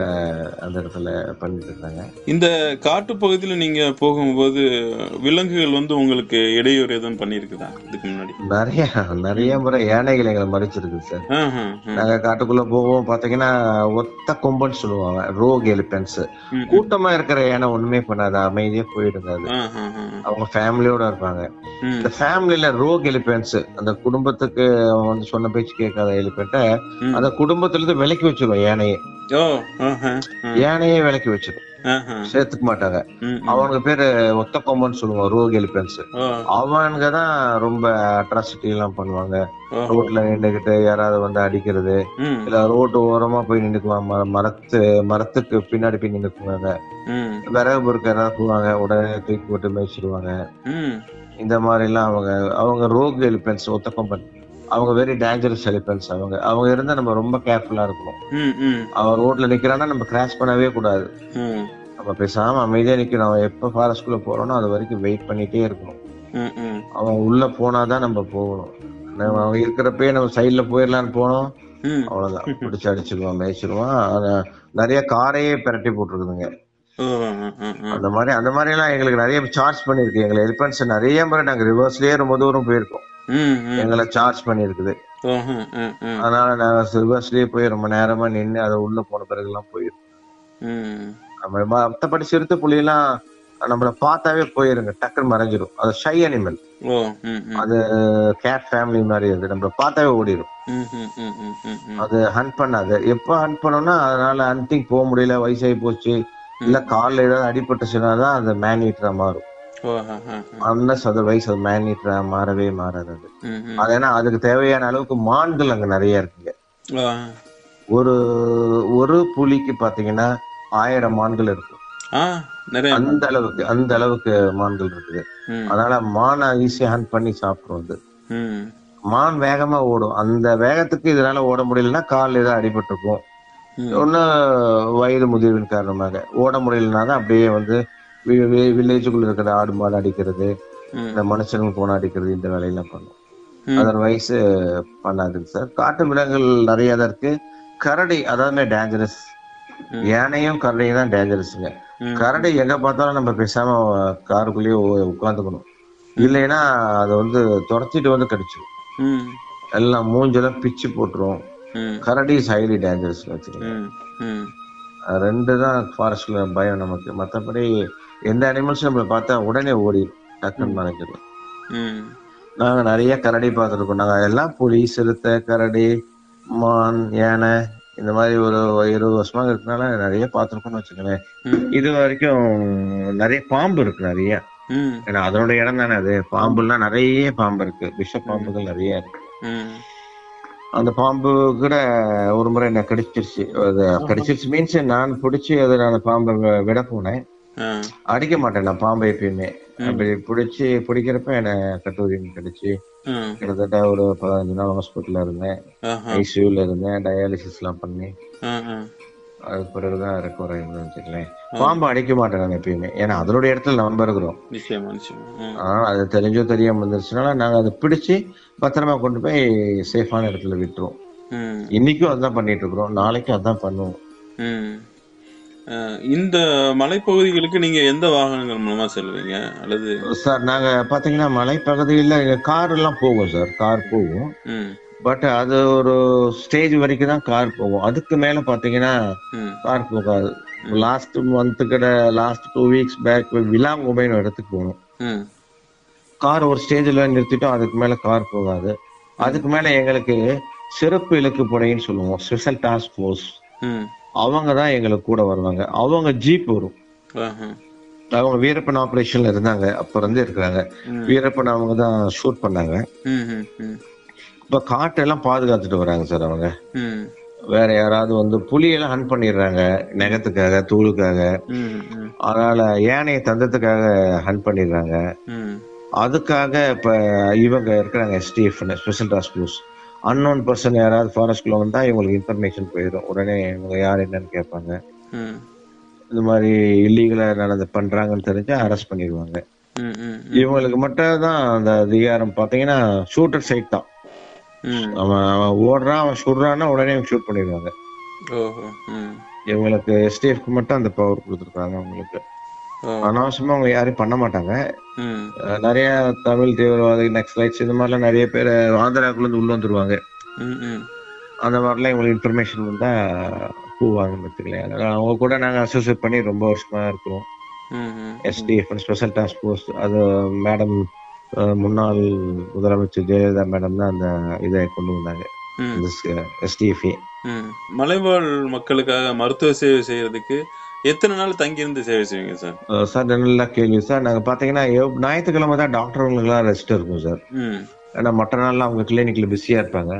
Speaker 4: அந்த இடத்துல பண்ணிட்டு இருக்காங்க
Speaker 3: இந்த காட்டு பகுதியில நீங்க போகும்போது விலங்குகள் வந்து உங்களுக்கு இடையூறு எதுவும் பண்ணிருக்குதா இதுக்கு முன்னாடி
Speaker 4: நிறைய நிறைய முறை யானைகள் எங்களை மறிச்சிருக்கு சார். நாங்க காட்டுக்குள்ள போவோம் பாத்தீங்கன்னா ஒத்த கொம்பன்னு சொல்லுவாங்க ரோக் எலிபென்ட்ஸ்
Speaker 3: ம்.
Speaker 4: கூட்டமா இருக்கிற யானை ஒண்ணுமே பண்ணாது அமைதியா போயிடுங்க அது. அவங்க ஃபேமிலியோட இருப்பாங்க. இந்த ஃபேமிலில ரோக் எலிபென்ட்ஸ் அந்த குடும்பத்துக்கு அவன் வந்து சொன்ன பேச்சு கேட்காத எலிபென்ட்டை. அந்த குடும்பத்துல இருந்து விலக்கி வச்சிருவோம் யானையை. யானையே விலக்கி வச்சிரும்
Speaker 3: ஆஹா.
Speaker 4: சேர்த்துக்க மாட்டாங்க. அவனுக்கு பேரு ஒத்த கொம்பன்னு சொல்லுவாங்க ரோக் எலிபென்ட்ஸ்
Speaker 3: ஓ,
Speaker 4: அவனுங்க தான் ரொம்ப அட்ராசிட்டி எல்லாம் பண்ணுவாங்க. ரோட்ல நின்றுகிட்டு யாராவது வந்து அடிக்கிறது. இல்ல ரோட்டு ஓரமா போய் நின்னுக்குவாங்க ம- மரத்து மரத்துக்கு பின்னாடி போய் நின்னுக்குவாங்க. விறகு பொறுக்க யாராவது போவாங்க உடனே தூக்கி போட்டு மேய்ச்சிருவாங்க
Speaker 3: ம்.
Speaker 4: இந்த மாதிரி எல்லாம் அவங்க அவங்க ரோக் எலிபென்ட்ஸ் ஒத்த கொம்பன் அவங்க வெரி டேஞ்சரஸ் எலிபென்ட்ஸ் அவங்க அவங்க இருந்தா நம்ம ரொம்ப கேர்ஃபுல்லா இருக்கணும். அவன் ரோட்ல நிக்கிறான்னா நம்ம கிராஸ் பண்ணவே கூடாது
Speaker 3: ம்.
Speaker 4: நம்ம பேசாம அமைதியா நிக்கணும் அவன் எப்ப ஃபாரஸ்ட்குள்ள போறோனோ அது வரைக்கும் வெயிட் பண்ணிட்டே இருக்கணும். அவன் உள்ள போனாதான் நம்ம போகணும் நம்ம அவன் இருக்கிறப்பயே நம்ம சைட்ல போயிடலான்னு போனோம்
Speaker 3: ம்.
Speaker 4: அவ்வளவுதான் பிடிச்சு அடிச்சிருவான் மேய்ச்சிருவான் நிறைய காரையே பிரட்டி போட்டுருக்குதுங்க. அந்த மாதிரி அந்த மாதிரி எல்லாம் எங்களுக்கு நிறைய சார்ஜ் பண்ணிருக்கு எங்களை எலிபென்ட்ஸ் நிறைய முறை நாங்க ரிவர்ஸ்லயே ரொம்ப தூரம் போயிருக்கோம். எங்களை சார்ஜ் பண்ணிருக்குது. அதனால நாங்க ரிவர்ஸ்லயே போய் ரொம்ப நேரமா நின்று அதை உள்ள போன பிறகு எல்லாம் போயிருக்கோம்
Speaker 3: ம்.
Speaker 4: நம்ம மத்தபடி சிறுத்தை புலியெல்லாம் நம்மள பார்த்தாவே போயிருங்க டக்குன்னு மறைஞ்சிரும் அது ஷை அனிமல். அது கேட் ஃபேமிலி மாதிரி அது நம்மள பார்த்தாவே ஓடிடும்
Speaker 3: ம். ம். ம். ம். ம். ம்.
Speaker 4: அது ஹண்ட் பண்ணாது எப்ப ஹண்ட் பண்ணோம்னா அதனால ஹண்டிங் போக முடியல வயசாகி போச்சு இல்ல கால்ல ஏதாவது அடிபட்டுச்சுன்னா தான் அது மேன் ஈட்டரா மாறும் அன்னஸ் அதர்வைஸ் அது மேன் ஈட்டரா மாறவே மாறாது அது. ஏன்னா அதுக்கு தேவையான அளவுக்கு மான்கள் அங்க நிறைய இருக்குங்க. ஒரு ஒரு புலிக்கு பாத்தீங்கன்னா ஆயிரம் மான்கள் இருக்கும். அந்த அளவுக்கு அந்த அளவுக்கு மான்கள் இருக்குது. அதனால மானை ஈஸியா ஹண்ட் பண்ணி சாப்பிடும் அது. மான் வேகமா ஓடும். அந்த வேகத்துக்கு இதனால ஓட முடியலன்னா கால் ஏதாவது அடிபட்டிருக்கும். ஒண்ணு வயது முதிர்வின் காரணமாக. ஓட முடியலன்னா தான் அப்படியே வந்து வில்லேஜுக்குள்ள இருக்கிற ஆடு மாடு அடிக்கிறது. இந்த மனுஷனுக்கு போன அடிக்கிறது இந்த வேலையெல்லாம் பண்ணும். அதர்வைஸ் பண்ணாதுங்க சார். காட்டு விலங்குகள் நிறைய தான் இருக்கு. கரடி அதாவது டேஞ்சரஸ். யானையும் கரடியும் தான் டேஞ்சரஸ்ங்க. கரடி எங்க பார்த்தாலும் நம்ம பேசாம காருக்குள்ளேயே உட்காந்துக்கணும். இல்லைன்னா அதை வந்து துரத்திட்டு வந்து கடிச்சிடும். எல்லாம் மூஞ்செல்லாம் பிச்சு போட்டுரும். கரடி இஸ் ஹைலி டேஞ்சரஸ் வச்சுக்கோங்க. ரெண்டு தான் ஃபாரஸ்ட்ல பயம் நமக்கு. மற்றபடி எந்த அனிமல்ஸும் நம்மளை பார்த்தா உடனே ஓடிடும் டக்குன்னு மறைஞ்சிடும்
Speaker 3: ம்.
Speaker 4: நாங்க நிறைய கரடி பார்த்துருக்கோம். நாங்க எல்லாம் புலி சிறுத்தை கரடி மான் யானை இந்த மாதிரி ஒரு இருபது வருஷமா இருக்கனால நிறைய பார்த்துருக்கோம்னு வச்சுக்கோங்களேன். இது வரைக்கும் நிறைய பாம்பு இருக்கு நிறைய. ஏன்னா அதனோட இடம் தானே அது. பாம்புலாம் நிறைய பாம்பு இருக்கு. விஷ பாம்புகள் நிறைய இருக்கு. அந்த பாம்பு கூட ஒரு முறை என்ன கடிச்சிருச்சு. கடிச்சிருச்சு மீன்ஸ் நான் பிடிச்சி அதை நான் பாம்பை விட போனேன். அடிக்க மாட்டேன் நான் பாம்பை எப்பயுமே. அப்படி பிடிச்சி பிடிக்கிறப்ப என்னை கட்டூரி கடிச்சு கிட்டத்தட்ட ஒரு பதினஞ்சு நாள் ஹாஸ்பிட்டல்ல இருந்தேன். ஐசியூல இருந்தேன் டயாலிசிஸ் எல்லாம் பண்ணி. அதுக்கு பிறகுதான் ரெக்கவர் ஆயிருந்தேன் வச்சுக்கலேன் பாம்பு அடிக்க மாட்டேன் நான் எப்பயுமே. ஏன்னா அதனுடைய இடத்துல நம்ம இருக்கிறோம். ஆனா அது தெரிஞ்சோ தெரியாம வந்துருச்சுனால நாங்க அதை பிடிச்சு பத்திரமா கொண்டு போய் சேஃபான இடத்துல விட்டுருவோம். இன்னைக்கும் அதான் பண்ணிட்டு இருக்கிறோம். நாளைக்கும் அதான் பண்ணுவோம்.
Speaker 3: இந்த மலைப்பகுதிகளுக்கு நீங்க எந்த வாகனங்கள் மூலமா செல்வீங்க? அல்லது
Speaker 4: சார் நாங்க பாத்தீங்கன்னா மலைப்பகுதியில கார் எல்லாம் போகும் சார். கார் போகும். பட் அது ஒரு ஸ்டேஜ் வரைக்கும் தான் கார் போகும். அதுக்கு மேல பாத்தீங்கன்னா கார் போகாது. லாஸ்ட் மந்த்து கிட்ட லாஸ்ட் டூ வீக்ஸ் பேக் விலாங்குமைன்னு இடத்துக்கு போகணும் கார் ஒரு ஸ்டேஜ்ல நிறுத்திட்டோம். அதுக்கு மேல கார் போகாது. அதுக்கு மேல எங்களுக்கு சிறப்பு இலக்கு படைன்னு சொல்லுவோம். ஸ்பெஷல் டாஸ்க் ஃபோர்ஸ் அவங்க தான் எங்களுக்கு கூட வருவாங்க அவங்க ஜீப் வரும். அவங்க வீரப்பன் ஆபரேஷன்ல இருந்தாங்க. அப்ப இருந்து இருக்கிறாங்க. வீரப்பன் அவங்க தான் ஷூட் பண்ணாங்க. இப்ப காட்டெல்லாம் பாதுகாத்துட்டு வராங்க சார் அவங்க. வேற யாராவது வந்து புலியெல்லாம் ஹன் பண்ணிடுறாங்க. நெகத்துக்காக தூளுக்காக. அதனால யானையை தந்தத்துக்காக ஹன் பண்ணிடுறாங்க. அதுக்காக இப்ப இவங்க இருக்கிறாங்க STF special task force unknown person யாராவது ஃபாரஸ்ட்ல வந்தா இவங்களுக்கு இன்ஃபர்மேஷன் போயிடும் உடனே இவங்க யார் என்னன்னு கேட்பாங்க. இந்த மாதிரி இல்லீகலா நடந்து பண்றாங்கன்னு தெரிஞ்சா அரெஸ்ட் பண்ணிடுவாங்க. இவங்களுக்கு மட்டும் தான் அந்த அதிகாரம். பாத்தீங்கன்னா ஷூட்டர் சைட் தான். அவன் அவன் ஓடுறான் அவன் சுடுறான்னா உடனே ஷூட் பண்ணிடுவாங்க. இவங்களுக்கு எஸ்டிஎஃப்க்கு மட்டும் அந்த பவர் கொடுத்துருக்காங்க அவங்களுக்கு. அனாவசியமா அவங்க யாரையும் பண்ண மாட்டாங்க. நிறைய தமிழ் தீவிரவாதி நெக்ஸ்ட் இந்த மாதிரிலாம் நிறைய பேர் ஆந்திராக்குள்ள இருந்து உள்ள வந்துருவாங்க. அந்த மாதிரிலாம் இவங்களுக்கு இன்ஃபர்மேஷன் வந்தா வச்சுக்கலாம் அதனால அவங்க கூட நாங்க அசோசியேட் பண்ணி ரொம்ப வருஷமா இருக்கிறோம். எஸ்டிஎஃப் ஸ்பெஷல் டாஸ்க் ஃபோர்ஸ் அது மேடம் முன்னாள் முதலமைச்சர் ஜெயலலிதா மேடம் தான் அந்த இதை கொண்டு வந்தாங்க. எஸ்டிஎஃப்ஏ
Speaker 3: மலைவாழ் மக்களுக்காக மருத்துவ சேவை செய்யறதுக்கு எத்தனை நாள் தங்கியிருந்து சேவை செய்வீங்க சார்?
Speaker 4: சார் நல்ல கேள்வி. சார் நாங்க பாத்தீங்கன்னா ஞாயிற்றுக்கிழமை தான் டாக்டருங்களுக்குலாம் ரெஸ்ட் இருக்கும் சார். ஏன்னா மற்ற நாள்ல அவங்க கிளினிக்ல பிஸியா இருப்பாங்க.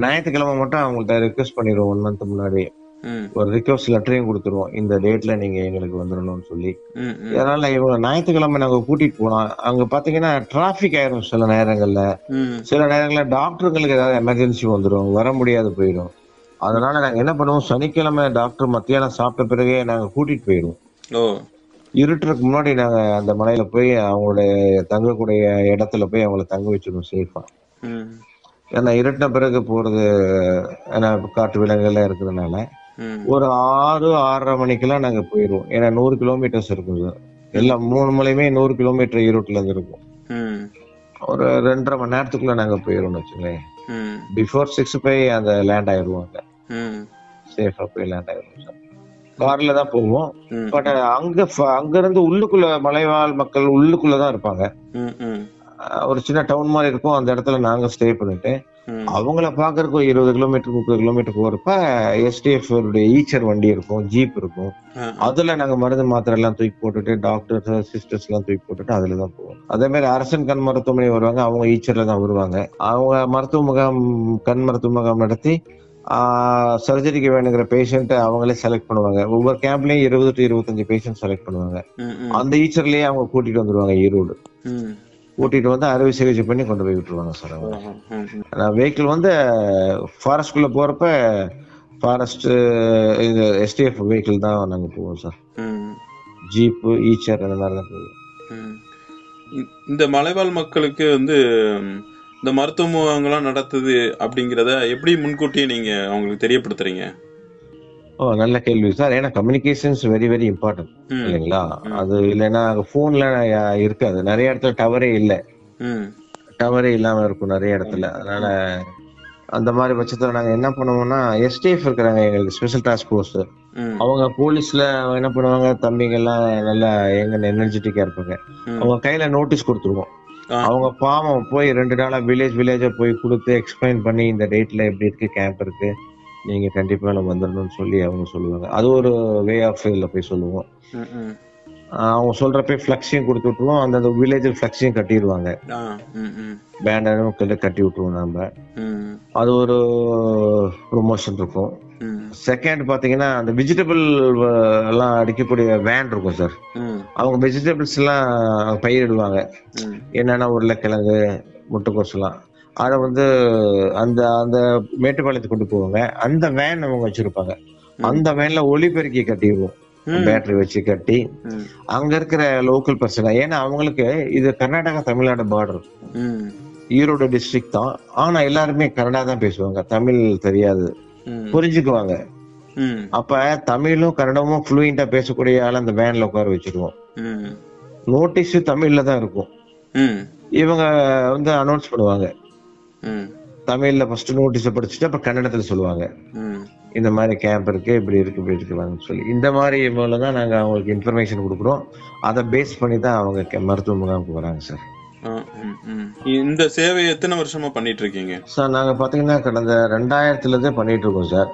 Speaker 4: ஞாயிற்றுக்கிழமை மட்டும் அவங்கள்ட்ட ரெக்வஸ்ட் பண்ணிடுவோம் ஒன் மந்த் முன்னாடி
Speaker 3: ம்.
Speaker 4: ஒரு ரிக்வஸ்ட் லெட்டரையும் கொடுத்துருவோம். இந்த டேட்ல நீங்க எங்களுக்கு வந்துடணும்னு சொல்லி. அதனால இவங்க ஞாயிற்றுக்கிழமை நாங்க கூட்டிட்டு போனோம் அங்க பாத்தீங்கன்னா டிராபிக் ஆயிரும் சில நேரங்கள்ல. சில நேரங்கள்ல டாக்டருங்களுக்கு ஏதாவது எமர்ஜென்சி வந்துடும் வர முடியாது போயிடும். அதனால நாங்க என்ன பண்ணுவோம் சனிக்கிழமை டாக்டர் மத்தியானம் சாப்பிட்ட பிறகே நாங்க கூட்டிட்டு போயிடுவோம். இருட்டுறதுக்கு முன்னாடி நாங்க அந்த மலையில போய் அவங்களுடைய தங்கக்கூடிய இடத்துல போய் அவங்கள தங்க வச்சிருவோம் சேஃபா ஏன்னா இருட்டின பிறகு போறது ஏன்னா காட்டு விலங்குகள்லாம் இருக்கிறதுனால ஒரு ஆறு ஆறரை மணிக்கெல்லாம் நாங்க போயிடுவோம். ஏன்னா நூறு கிலோமீட்டர்ஸ் இருக்கும் சார் எல்லாம் மூணு மலையுமே நூறு கிலோமீட்டர் ஈரோட்ல இருந்து இருக்கும். ஒரு ரெண்டரை மணி நேரத்துக்குள்ள நாங்க போயிடுவோம்னு வச்சுங்களேன் பிஃபோர் சிக்ஸ் போய் அந்த லேண்ட் ஆயிடுவோம் சேஃபா போய் லேண்ட் கார்ல தான் போவோம். பட் அங்க அங்க இருந்து உள்ளுக்குள்ள மலைவாழ் மக்கள் உள்ளுக்குள்ளதான் இருப்பாங்க. ஒரு சின்ன டவுன் மாதிரி இருக்கும். அந்த இடத்துல நாங்க ஸ்டே பண்ணிட்டு அவங்கள பாக்குறதுக்கு ஒரு இருபது கிலோமீட்டர் முப்பது கிலோமீட்டர் போறப்ப எஸ்டிஎஃப் ஈச்சர் வண்டி இருக்கும் ஜீப் இருக்கும். அதுல நாங்க மருந்து மாத்திரை எல்லாம் தூக்கி போட்டுட்டு டாக்டர்ஸ் சிஸ்டர்ஸ் எல்லாம் தூக்கி போட்டுட்டு அதுல தான் போவோம். அதே மாதிரி அரசன் கண் மருத்துவமனை வருவாங்க. அவங்க ஈச்சர்ல தான் வருவாங்க. அவங்க மருத்துவ முகாம் கண் மருத்துவ முகாம் நடத்தி சர்ஜரிக்கு வேணுங்கிற பேஷண்ட் அவங்களே செலக்ட் பண்ணுவாங்க. ஒவ்வொரு கேம்ப்லயும் இருபது டு இருபத்தஞ்சு பேஷண்ட் செலக்ட் பண்ணுவாங்க. அந்த ஈச்சர்லயே அவங்க கூட்டிட்டு வந்துருவாங்க ஈரோடு. கூட்டிட்டு வந்து அறுவை சிகிச்சை பண்ணி கொண்டு போய் விட்டுருவாங்க சார் அவங்க வெஹிக்கிள் வந்து ஃபாரஸ்ட்குள்ள போறப்ப ஃபாரஸ்ட் இது எஸ்டிஎஃப் வெஹிக்கிள் தான் நாங்க போவோம் சார். ஜீப்பு ஈச்சர் அந்த மாதிரி தான் போவோம்
Speaker 3: இந்த மலைவாழ் மக்களுக்கு வந்து இந்த மருத்துவ முகாம்கள்லாம் நடத்துது அப்படிங்கிறத எப்படி முன்கூட்டியே நீங்க அவங்களுக்கு தெரியப்படுத்துறீங்க?
Speaker 4: ஓ நல்ல கேள்வி சார். ஏன்னா கம்யூனிகேஷன்ஸ் வெரி வெரி இம்பார்ட்டன்ட் இல்லைங்களா? அது இல்லைன்னா போன்ல இருக்காது. நிறைய இடத்துல டவரே இல்லை. டவரே இல்லாம இருக்கும் நிறைய இடத்துல. அதனால அந்த மாதிரி பட்சத்துல நாங்க என்ன பண்ணுவோம்னா எஸ்டிஎஃப் இருக்கிறாங்க எங்களுக்கு ஸ்பெஷல் டாஸ்க் ஃபோர்ஸ் அவங்க போலீஸ்ல என்ன பண்ணுவாங்க? தம்பிங்க எல்லாம் நல்லா எங்க எனர்ஜெட்டிக்கா இருப்பாங்க. அவங்க கையில நோட்டீஸ் கொடுத்துருவோம். அவங்க பாவம் போய் ரெண்டு நாளா வில்லேஜ் வில்லேஜா போய் கொடுத்து எக்ஸ்பிளைன் பண்ணி இந்த டேட்ல எப்படி இருக்கு கேம்ப் இருக்கு. நீங்க கண்டிப்பா நம்ம வந்துடணும்னு சொல்லி அவங்க சொல்லுவாங்க. அது ஒரு வே ஆஃப் போய் சொல்லுவோம். அவங்க சொல்றப்ப ஃபிளக்ஸையும் கொடுத்து விட்டுருவோம். அந்த வில்லேஜ் ஃபிளக்ஸையும் கட்டிடுவாங்க.
Speaker 1: ஆ, ம், ம்,
Speaker 4: பேனரும் கட்டி விட்டுருவோம் நம்ம அது ஒரு ப்ரொமோஷன் இருக்கும். செகண்ட் பாத்தீங்கன்னா அந்த வெஜிடபிள் எல்லாம் அடிக்கக்கூடிய வேன் இருக்கும் சார் அவங்க வெஜிடபிள்ஸ் எல்லாம் பயிரிடுவாங்க. என்னன்னா உருளைக்கிழங்கு முட்டைக்கோஸ் எல்லாம் அதை வந்து அந்த அந்த மேட்டுப்பாளையத்துக்கு கொண்டு போவாங்க. அந்த வேன் அவங்க வச்சிருப்பாங்க. அந்த வேன்ல ஒளிபெருக்கி கட்டிடுவோம். பேட்டரி வச்சு கட்டி. அங்க இருக்கிற லோக்கல் பர்சன் ஏன்னா அவங்களுக்கு இது கர்நாடகா தமிழ்நாடு பார்டர் ஈரோடு டிஸ்ட்ரிக்ட் தான். ஆனா எல்லாருமே கன்னடா தான் பேசுவாங்க. தமிழ் தெரியாது. புரிஞ்சுக்குவாங்க. அப்ப தமிழும் கன்னடமும் ஃப்ளூயண்டா பேசக்கூடிய ஆள் அந்த வேன்ல உட்கார வச்சிருவோம். நோட்டீஸ் தமிழ்ல தான் இருக்கும். இவங்க வந்து அனௌன்ஸ் பண்ணுவாங்க. தமிழ்ல ஃபர்ஸ்ட் நோட்டீஸை படிச்சுட்டு அப்புறம் கன்னடத்துல சொல்லுவாங்க. இந்த மாதிரி கேம்ப் இருக்கு இப்படி இருக்கு இப்படி இருக்குவாங்கன்னு சொல்லி. இந்த மாதிரி மூலம் தான் நாங்க அவங்களுக்கு இன்ஃபர்மேஷன் கொடுக்குறோம். அதை பேஸ் பண்ணி தான் அவங்க மருத்துவ முகாமுக்கு வராங்க சார்.
Speaker 1: இந்த சேவையை எத்தனை வருஷமா பண்ணிட்டு இருக்கீங்க
Speaker 4: சார் நாங்க பாத்தீங்கன்னா கடந்த ரெண்டாயிரத்துல இருந்தே பண்ணிட்டு இருக்கோம் சார்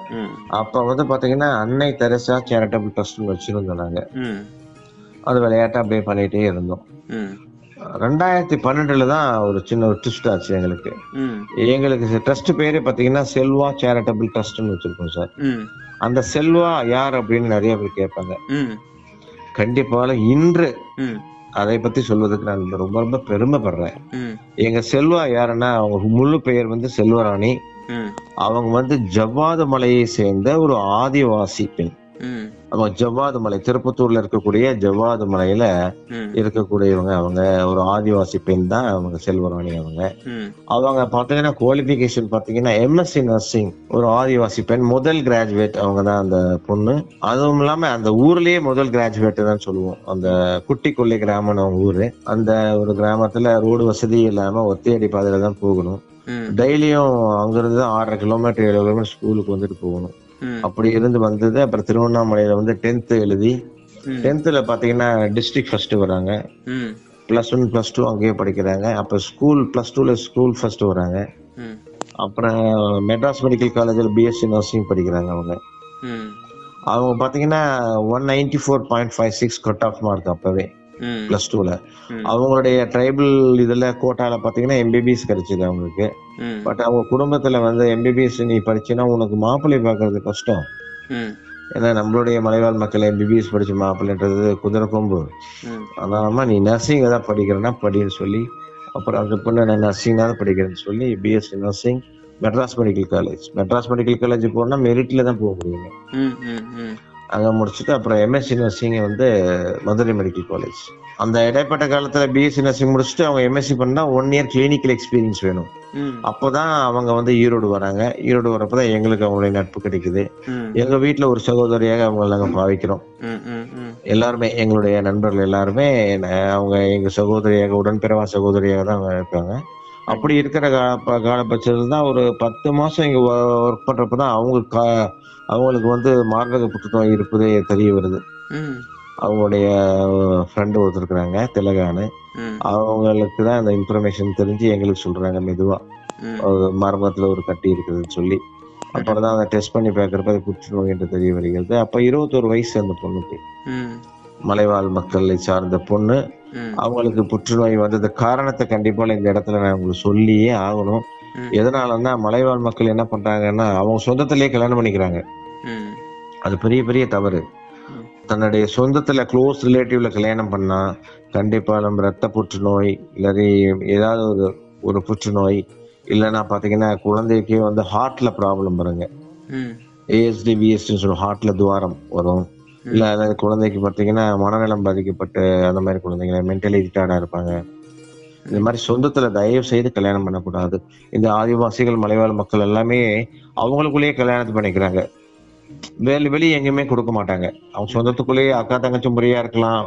Speaker 4: அப்ப வந்து பாத்தீங்கன்னா அன்னை தெரசா சேரிட்டபிள் ட்ரஸ்ட் வச்சிருந்தோம் நாங்க.
Speaker 1: ம்,
Speaker 4: அது விளையாட்டா அப்படியே பண்ணிட்டே இருந்தோம். ரெண்டாயிரத்தி பன்னெண்டுல தான் ஒரு சின்ன ஒரு ட்விஸ்ட் ஆச்சு எங்களுக்கு. எங்களுக்கு ட்ரஸ்ட் பேரே பாத்தீங்கன்னா செல்வா சேரிட்டபிள் ட்ரஸ்ட்னு வச்சிருக்கோம் சார். அந்த செல்வா யார் அப்படின்னு நிறைய பேர் கேட்பாங்க.
Speaker 1: ம்,
Speaker 4: கண்டிப்பாக இன்று அதை பத்தி சொல்வதற்கு நான் ரொம்ப ரொம்ப பெருமைப்படுறேன். எங்க செல்வா யாருன்னா அவங்க முழு பெயர் வந்து செல்வராணி. அவங்க வந்து ஜவ்வாது மலையை சேர்ந்த ஒரு ஆதிவாசி பெண்.
Speaker 1: ம்,
Speaker 4: அவங்க ஜவ்வாது மலை திருப்பத்தூர்ல இருக்கக்கூடிய ஜவ்வாது மலையில இருக்கக்கூடியவங்க அவங்க ஒரு ஆதிவாசி பெண் தான் அவங்க செல்வராணி அவங்க. அவங்க பாத்தீங்கன்னா குவாலிபிகேஷன் பாத்தீங்கன்னா எம்எஸ்சி நர்சிங் ஒரு ஆதிவாசி பெண் முதல் கிராஜுவேட் அவங்க தான் அந்த பொண்ணு. அதுவும் இல்லாம அந்த ஊர்லயே முதல் கிராஜுவேட் தான் சொல்லுவோம். அந்த குட்டிக்கொள்ளை கிராமம் அவங்க ஊரு. அந்த ஒரு கிராமத்துல ரோடு வசதி இல்லாம ஒத்தையடி பாதையில தான் போகணும். டெய்லியும் அங்கிருந்து ஆறரை கிலோமீட்டர் ஏழு கிலோமீட்டர் ஸ்கூலுக்கு வந்துட்டு போகணும். அப்படி இருந்து வந்தது. அப்புறம் திருவண்ணாமலையில வந்து டென்த் எழுதி டென்த்ல பாத்தீங்கன்னா டிஸ்ட்ரிக்ட் ஃபர்ஸ்ட் வராங்க. பிளஸ் ஒன் பிளஸ் டூ அங்கேயே படிக்கிறாங்க. அப்ப ஸ்கூல் பிளஸ் டூல ஸ்கூல் ஃபர்ஸ்ட் வராங்க. அப்புறம் மெட்ராஸ் மெடிக்கல் காலேஜில் பிஎஸ்சி நர்சிங் படிக்கிறாங்க அவங்க. அவங்க பாத்தீங்கன்னா one ninety four point five six cut off mark அப்பவே. பிளஸ் டூல அவங்களுடைய ட்ரைபிள் இதுல கோட்டால பாத்தீங்கன்னா எம்பிபிஎஸ் கிடைச்சது அவங்களுக்கு. பட் அவங்க குடும்பத்துல வந்து எம்பிபிஎஸ் நீ படிச்சினா உனக்கு மாப்பிள்ளை பார்க்கறது கஷ்டம். ஏன்னா நம்மளுடைய மலைவாழ் மக்கள் எம்பிபிஎஸ் படிச்ச மாப்பிள்ளைன்றது குதிரை கொம்பு.
Speaker 1: ம்,
Speaker 4: அதனால நீ நர்சிங் ஏதாவது படிக்கிறேன்னா படின்னு சொல்லி அப்புறம் அந்த பொண்ணு நான் நர்சிங் தான் படிக்கிறேன்னு சொல்லி BSc nursing Madras medical college Madras medical college போனா மெரிட்ல தான் போக முடியுங்க. அங்க முடிச்சுட்டு அப்புறம் எம்எஸ்சி நர்சிங் வந்து மதுரை மெடிக்கல் காலேஜ் அந்த இடைப்பட்ட காலத்துல பிஎஸ்சி நர்சிங் முடிச்சுட்டு அவங்க எம்எஸ்சி பண்ணா ஒன் இயர் கிளினிக்கல் எக்ஸ்பீரியன்ஸ் வேணும். அப்போதான் அவங்க வந்து ஈரோடு வராங்க. ஈரோடு வரப்பதான் எங்களுக்கு அவங்களுடைய நட்பு கிடைக்குது.
Speaker 1: ம்,
Speaker 4: எங்க வீட்டுல ஒரு சகோதரியாக அவங்களை நாங்க பாவிக்கிறோம். எல்லாருமே எங்களுடைய நண்பர்கள் எல்லாருமே அவங்க எங்க சகோதரியாக உடன்பிறவா சகோதரியாக தான் அவங்க இருக்காங்க. அப்படி இருக்கிற கா- காலபட்சத்தில் தான் ஒரு பத்து மாசம் இங்க ஒர்க் பண்றப்பதான் அவங்க கா- அவங்களுக்கு வந்து மார்பக புற்றுநோய் இருப்பதே தெரிய வருது. அவங்களுடைய ஃப்ரெண்டு ஒருத்தர் இருக்கிறாங்க திலகானு அவங்களுக்கு தான் அந்த இன்ஃபர்மேஷன் தெரிஞ்சு எங்களுக்கு சொல்றாங்க மெதுவா.
Speaker 1: ம்,
Speaker 4: ஒரு மர்மத்துல ஒரு கட்டி இருக்குதுன்னு சொல்லி. அப்புறம் தான் அதை டெஸ்ட் பண்ணி பார்க்கறப்ப அது புற்றுநோய் என்று தெரிய வருகிறது. அப்ப இருபத்தோரு வயசு அந்த பொண்ணுக்கு. மலைவாழ் மக்களை சார்ந்த பொண்ணு. அவங்களுக்கு புற்றுநோய் வந்தது காரணத்தை கண்டிப்பா இந்த இடத்துல நான் உங்களுக்கு சொல்லியே ஆகணும். எதனாலன்னா மலைவாழ் மக்கள் என்ன பண்றாங்கன்னா அவங்க சொந்தத்திலேயே கல்யாணம் பண்ணிக்கிறாங்க. அது பெரிய பெரிய தவறு. தன்னுடைய சொந்தத்துல க்ளோஸ் ரிலேட்டிவ்ல கல்யாணம் பண்ணா கண்டிப்பா நம்ம ரத்த புற்றுநோய் இல்லாட்டி ஏதாவது ஒரு ஒரு புற்றுநோய் இல்லைன்னா பாத்தீங்கன்னா குழந்தைக்கு வந்து ஹார்ட்ல ப்ராப்ளம் வருங்க. ஏஎஸ்டி விஎஸ்டி சொல்லுவோம் ஹார்ட்ல துவாரம் வரும். இல்ல அதாவது குழந்தைக்கு பாத்தீங்கன்னா மனநலம் பாதிக்கப்பட்டு அந்த மாதிரி குழந்தைங்க மென்டலி ரிட்டார்டா இருப்பாங்க. இந்த மாதிரி சொந்தத்துல தயவு செய்து கல்யாணம் பண்ணக்கூடாது. இந்த ஆதிவாசிகள் மலைவாழ் மக்கள் எல்லாமே அவங்களுக்குள்ளேயே கல்யாணத்தை பண்ணிக்கிறாங்க. வெளி வெளியே எங்கேயுமே கொடுக்க மாட்டாங்க. அவங்க சொந்தத்துக்குள்ளேயே அக்கா தங்கச்சி முறையா இருக்கலாம்.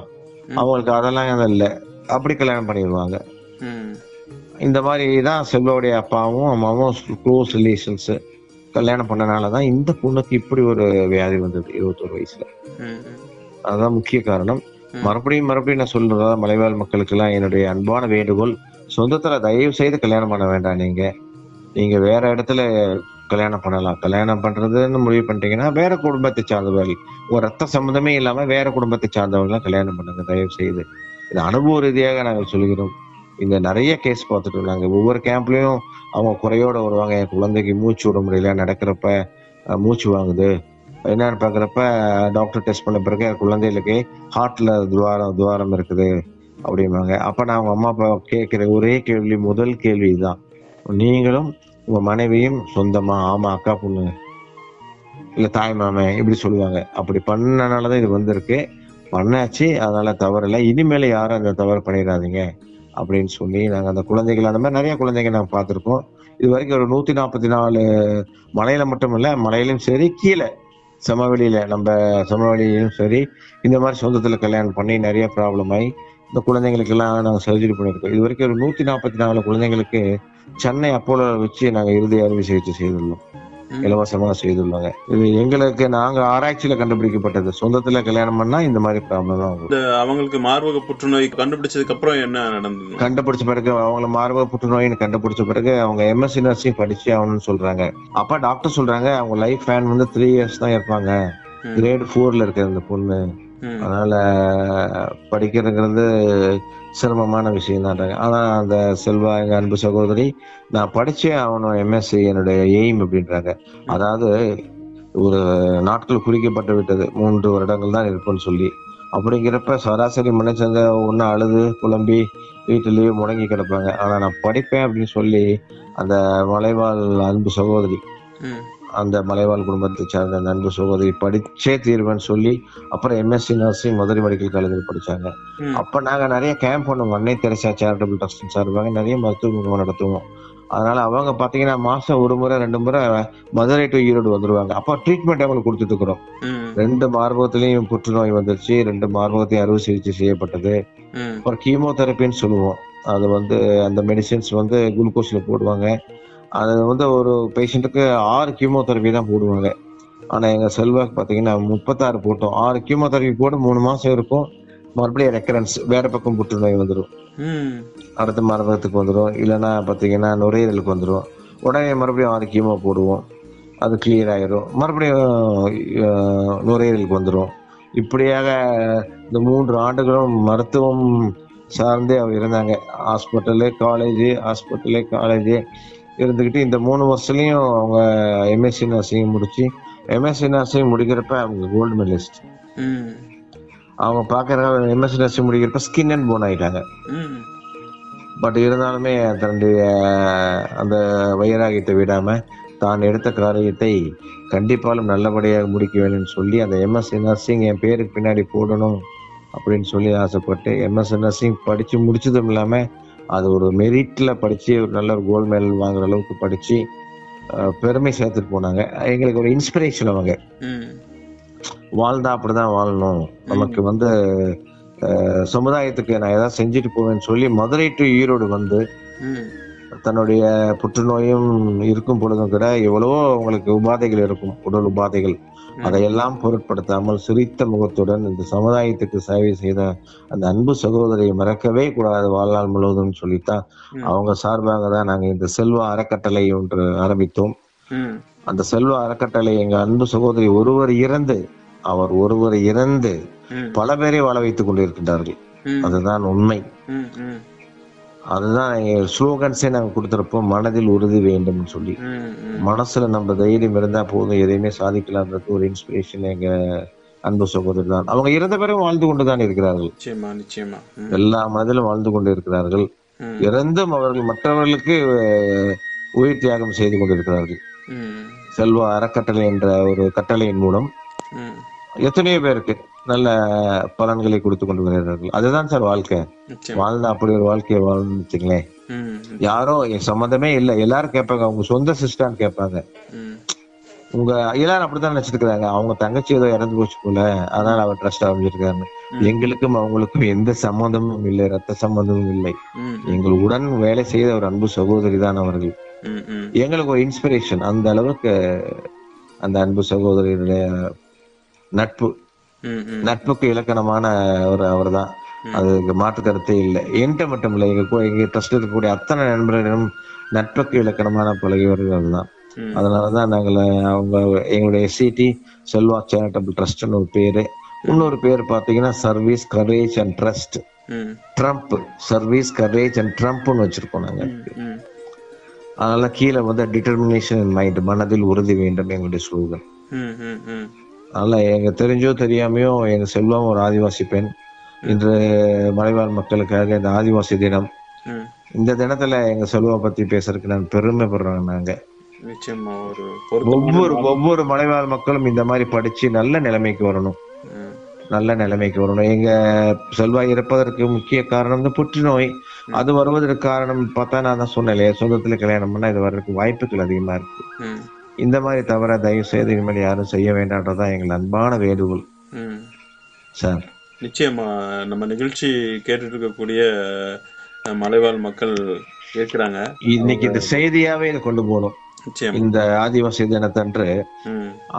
Speaker 4: அவங்களுக்கு அதெல்லாம் இல்லை. அப்படி கல்யாணம் பண்ணிடுவாங்க. இந்த மாதிரி தான் செல்வாவுடைய அப்பாவும் அம்மாவும் க்ளோஸ் ரிலேஷன்ஸ் கல்யாணம் பண்ணனாலதான் இந்த பொண்ணுக்கு இப்படி ஒரு வியாதி வந்தது இருபத்தோரு வயசுல. அதுதான் முக்கிய காரணம். மறுபடியும் மறுபடியும் நான் சொல்றதா மலைவாழ் மக்களுக்கு எல்லாம் என்னுடைய அன்பான வேண்டுகோள் சொந்தத்துல தயவு செய்து கல்யாணம் பண்ண வேண்டாம் நீங்க. நீங்க வேற இடத்துல கல்யாணம் பண்ணலாம். கல்யாணம் பண்றதுன்னு முடிவு பண்ணிட்டீங்கன்னா வேற குடும்பத்தை சார்ந்தவர்கள் ஒரு ரத்த சம்பந்தமே இல்லாம வேற குடும்பத்தை சார்ந்தவர்கள் கல்யாணம் பண்ணுங்க தயவு செய்து. இது அனுபவ ரீதியாக நாங்கள் சொல்கிறோம். இங்க நிறைய கேஸ் பார்த்துட்டு இருந்தாங்க ஒவ்வொரு கேம்ப்லயும் அவங்க குறையோட வருவாங்க. என் குழந்தைக்கு மூச்சு விட முடியல. நடக்கிறப்ப மூச்சு வாங்குது. என்னன்னு பாக்குறப்ப டாக்டர் டெஸ்ட் பண்ண பிறகு என் குழந்தைகளுக்கு ஹார்ட்ல துவாரம் துவாரம் இருக்குது அப்படிம்பாங்க. அப்ப நான் அவங்க அம்மா அப்பா கேட்கிற ஒரே கேள்வி முதல் கேள்வி தான் நீங்களும் உங்க மனைவியும் சொந்தமா ஆமா அக்கா பொண்ணு இல்ல தாய் மாமே இப்படி சொல்லுவாங்க. அப்படி பண்ணனாலதான் இது வந்திருக்கு. பண்ணாச்சு. அதனால தவறு இல்லை இனிமேல யாரும் அந்த தவறு பண்ணிடாதீங்க. அப்படின்னு சொல்லி நாங்கள் அந்த குழந்தைகள் அந்த மாதிரி நிறைய குழந்தைங்க நாங்கள் பார்த்துருக்கோம். இது வரைக்கும் ஒரு நூற்றி நாற்பத்தி நாலு மலையில மட்டும் இல்லை மலையிலும் சரி கீழே சமவெளியில நம்ம சமவெளியிலும் சரி இந்த மாதிரி சொந்தத்தில் கல்யாணம் பண்ணி நிறைய ப்ராப்ளம் ஆகி இந்த குழந்தைங்களுக்கு எல்லாம் நாங்க சர்ஜரி பண்ணியிருக்கோம். இது வரைக்கும் ஒரு நூற்றி நாற்பத்தி நாலு குழந்தைங்களுக்கு சென்னை அப்போலோ வச்சு நாங்கள் இறுதி அறுவை சிகிச்சை செய்துள்ளோம். இலவசமா செய்துள்ளாங்க. இது எங்களுக்கு நாங்க ஆராய்ச்சியில கண்டுபிடிக்கப்பட்டது. சொந்தத்துல கல்யாணம் பண்ணா இந்த மாதிரி ப்ராப்ளம் தான்
Speaker 3: அவங்களுக்கு மார்பக புற்றுநோய் கண்டுபிடிச்சதுக்கு அப்புறம் என்ன நடந்தது?
Speaker 4: கண்டுபிடிச்ச பிறகு அவங்கள மார்பக புற்றுநோயின்னு கண்டுபிடிச்ச பிறகு அவங்க எம்எஸ்சி நர்சிங் படிச்சு ஆகணும்னு சொல்றாங்க. அப்ப டாக்டர் சொல்றாங்க அவங்க லைஃப் ஃபேன் வந்து த்ரீ இயர்ஸ் தான் இருப்பாங்க. கிரேட் ஃபோர்ல இருக்கு அந்த பொண்ணு. அதனால படிக்கிறதுங்கிறது சிரமமான விஷயம் ஆனால் அந்த செல்வா எங்கள் அன்பு சகோதரி நான் படித்தே அவனும் எம்எஸ்சி என்னுடைய எய்ம் அப்படின்றாங்க. அதாவது ஒரு நாட்கள் குறிக்கப்பட்டு விட்டது. மூன்று வருடங்கள் தான் இருப்போம்னு சொல்லி. அப்படிங்கிறப்ப சராசரி மனுஷங்க ஒன்று அழுது புலம்பி வீட்டிலேயே முடங்கி கிடப்பாங்க. ஆனால் நான் படிப்பேன் அப்படின்னு சொல்லி அந்த மலைவாழ் அன்பு சகோதரி அந்த மலைவாழ் குடும்பத்தை சார்ந்த அந்த அன்பு சகோதரி படிச்சே தீர்வேன்னு சொல்லி அப்புறம் எம்எஸ்சி நர்சிங் மதுரை மெடிக்கல் காலேஜில் படிச்சாங்க. அப்ப நாங்க நிறைய கேம்ப் பண்ணுவோம். அன்னை தெரசா சேரிட்டபிள் ட்ரஸ்ட் சார்பாக நிறைய மருத்துவ முகாம் நடத்துவோம். அதனால அவங்க பாத்தீங்கன்னா மாசம் ஒரு முறை ரெண்டு முறை மதுரை டு ஈரோடு வந்துருவாங்க. அப்ப ட்ரீட்மெண்ட் அவங்களுக்கு கொடுத்துட்டு இருக்கிறோம். ரெண்டு மார்பகத்திலையும் புற்றுநோய் வந்துருச்சு. ரெண்டு மார்பகத்தையும் அறுவை சிகிச்சை செய்யப்பட்டது. அப்புறம் கீமோதெரப்பின்னு சொல்லுவோம். அது வந்து அந்த மெடிசின்ஸ் வந்து குளுக்கோஸ்ல போடுவாங்க. அது வந்து ஒரு பேஷண்ட்டுக்கு ஆறு கீமோதெரப்பி தான் போடுவாங்க. ஆனா எங்க செல்வாக்கு பாத்தீங்கன்னா முப்பத்தாறு போட்டோம். ஆறு கீமோதெரப்பி போட்டு மூணு மாசம் இருக்கும். மறுபடியும் ரெக்கரன்ஸ் வேற பக்கம் புற்றுநோய் வந்துடும். அடுத்த மரபகத்துக்கு வந்துடும் இல்லைன்னா பார்த்தீங்கன்னா நுரையீரலுக்கு வந்துடும் உடனே மறுபடியும் ஆறு கீமோ போடுவோம். அது கிளியர் ஆயிரும். மறுபடியும் நுரையீரலுக்கு வந்துடும் இப்படியாக இந்த மூன்று ஆண்டுகளும் மருத்துவம் சார்ந்தே அவங்க இருந்தாங்க. ஹாஸ்பிட்டலு காலேஜு ஹாஸ்பிட்டலு காலேஜு இருந்துக்கிட்டு இந்த மூணு வருஷத்துலையும் அவங்க எம்எஸ்சி நர்சிங் முடிச்சு எம்எஸ்சி நர்சிங் முடிக்கிறப்ப அவங்க கோல்டு மெடலிஸ்ட். அவங்க பார்க்குற எம்எஸ்சி நர்சிங் முடிக்கிறப்ப ஸ்கின் அண்ட் போன் ஆயிட்டாங்க
Speaker 3: ம்.
Speaker 4: பட் இருந்தாலுமே தன்னுடைய அந்த வைராகியத்தை விடாம தான் எடுத்த காரியத்தை கண்டிப்பாலும் நல்லபடியாக முடிக்க வேணும்னு சொல்லி அந்த எம்எஸ்சி நர்சிங் என் பேருக்கு பின்னாடி போடணும் அப்படின்னு சொல்லி ஆசைப்பட்டு எம்எஸ்சி நர்சிங் படிச்சு முடிச்சதும் இல்லாம அது ஒரு மெரிட்ல படிச்சு ஒரு நல்ல ஒரு கோல்டு மெடல் வாங்குற அளவுக்கு படிச்சு பெருமை சேர்த்துட்டு போனாங்க. எங்களுக்கு ஒரு இன்ஸ்பிரேஷன் அவங்க. வாழ்ந்தா அப்படிதான் வாழணும். நமக்கு வந்து சமுதாயத்துக்கு நான் ஏதாவது செஞ்சுட்டு போவேன்னு சொல்லி மதுரை டு ஈரோடு வந்து. தன்னுடைய புற்றுநோயும் இருக்கும் பொழுதும் கூட எவ்வளவோ அவங்களுக்கு உபாதைகள் இருக்கும் உடல் உபாதைகள். அதையெல்லாம் பொருட்படுத்தாமல் சிரித்த முகத்துடன் இந்த சமுதாயத்துக்கு சேவை செய்த அந்த அன்பு சகோதரியை மறக்கவே கூடாது வாழ்நாள் முழுவதும் சொல்லித்தான். அவங்க சார்பாக தான் நாங்க இந்த செல்வ அறக்கட்டளை ஒன்று ஆரம்பித்தோம். அந்த செல்வ அறக்கட்டளை எங்க அன்பு சகோதரி ஒருவர் இறந்து அவர் ஒருவர் இறந்து. பல பேரை வாழ வைத்துக் கொண்டிருக்கின்றார்கள். அதுதான் உண்மை. அதுதான் ஸ்லோகன்ஸே நாங்க கொடுத்திருப்போம் மனதில் உறுதி வேண்டும்னு சொல்லி. மனசுல நம்ம தைரியம் இருந்தா போதும் எதையுமே சாதிக்கலாம்ன்றது ஒரு இன்ஸ்பிரேஷன் எங்க அன்பு சகோதரர் தான் அவங்க இறந்த பிறகு வாழ்ந்து கொண்டுதான் இருக்கிறார்கள்
Speaker 3: நிச்சயமா.
Speaker 4: எல்லா மனதிலும் வாழ்ந்து கொண்டு இருக்கிறார்கள். இறந்தும் அவர்கள் மற்றவர்களுக்கு உயிர் தியாகம் செய்து கொண்டிருக்கிறார்கள். செல்வ அறக்கட்டளை என்ற ஒரு கட்டளையின் மூலம். எத்தனையோ பேருக்கு நல்ல பலன்களை கொடுத்து கொண்டு வருகிறார்கள். அதுதான் சார் வாழ்க்கை. வாழ்ந்த அப்படி ஒரு வாழ்க்கையை வாழணும்னு வச்சுங்களேன். யாரோ சம்மந்தமே இல்லை. எல்லாரும் கேட்பாங்க. அவங்க சொந்த சிஸ்டான்னு கேட்பாங்க. உங்க எல்லாரும் அப்படித்தான் நினைச்சிருக்காங்க அவங்க தங்கச்சி ஏதோ இறந்து போச்சு போல. அதனால அவர் ட்ரஸ்ட் ஆரம்பிச்சிருக்காரு. எங்களுக்கும் அவங்களுக்கும் எந்த சம்பந்தமும் இல்லை. ரத்த சம்பந்தமும் இல்லை. எங்கள் உடன் வேலை செய்த ஒரு அன்பு சகோதரி தான் அவர்கள். எங்களுக்கு ஒரு இன்ஸ்பிரேஷன் அந்த அளவுக்கு அந்த அன்பு சகோதரியுடைய நட்பு. நட்புக்கு இலக்கணமான ஒரு அவர் தான் அதுக்கு மாற்று கருத்தே இல்லை. என்கிட்ட மட்டும் இல்லை. எங்க எங்க ட்ரஸ்ட் இருக்கக்கூடிய அத்தனை நண்பர்களிடம் நட்புக்கு இலக்கணமான பழகியவர்கள் தான். அதனாலதான் நாங்கள் அவங்க எங்களுடைய எஸ்சிடி செல்வா சேரிட்டபிள் ட்ரஸ்ட்னு ஒரு பேரு. இன்னொரு பேர் பாத்தீங்கன்னா service courage and trust Trump service courage and ட்ரம்ப்னு வச்சிருக்கோம் நாங்க. அதனால கீழே வந்து டிட்டர்மினேஷன் மைண்ட் மனதில் உறுதி வேண்டும் எங்களுடைய ஸ்லோகன். அதனால எங்க தெரிஞ்சோ தெரியாமையோ எங்க செல்வம் ஒரு ஆதிவாசி பெண். இன்று மலைவாழ் மக்களுக்காக இந்த ஆதிவாசி தினம். இந்த தினத்துல எங்க செல்வம் பத்தி பேசுறதுக்கு நான் பெருமைப்படுறேன் நாங்க. ஒவ்வொரு ஒவ்வொரு மலைவாழ் மக்களும் இந்த மாதிரி படிச்சு நல்ல நிலைமைக்கு வரணும். நல்ல நிலைமைக்கு வரணும். எங்க செல்வா இறப்பதற்கு முக்கிய காரணம் வந்து புற்றுநோய் அது வருவதற்கு காரணம் பார்த்தா நான் தான் சொன்னேன் இல்லையா? சொந்தத்துல கல்யாணம் பண்ணா இது வர்றதுக்கு வாய்ப்புகள் அதிகமா இருக்கு. இந்த மாதிரி தவிர தயவு செய்து இனிமேல் யாரும் செய்ய வேண்டாம்ன்றதான் எங்கள் அன்பான வேண்டுகோள். சார்.
Speaker 3: நிச்சயமா நம்ம நிகழ்ச்சி கேட்டுட்டு இருக்கக்கூடிய மலைவாழ் மக்கள் இருக்கிறாங்க
Speaker 4: இன்னைக்கு இந்த செய்தியாவே இதை கொண்டு போகணும். இந்த ஆதிவாசி தினத்தன்று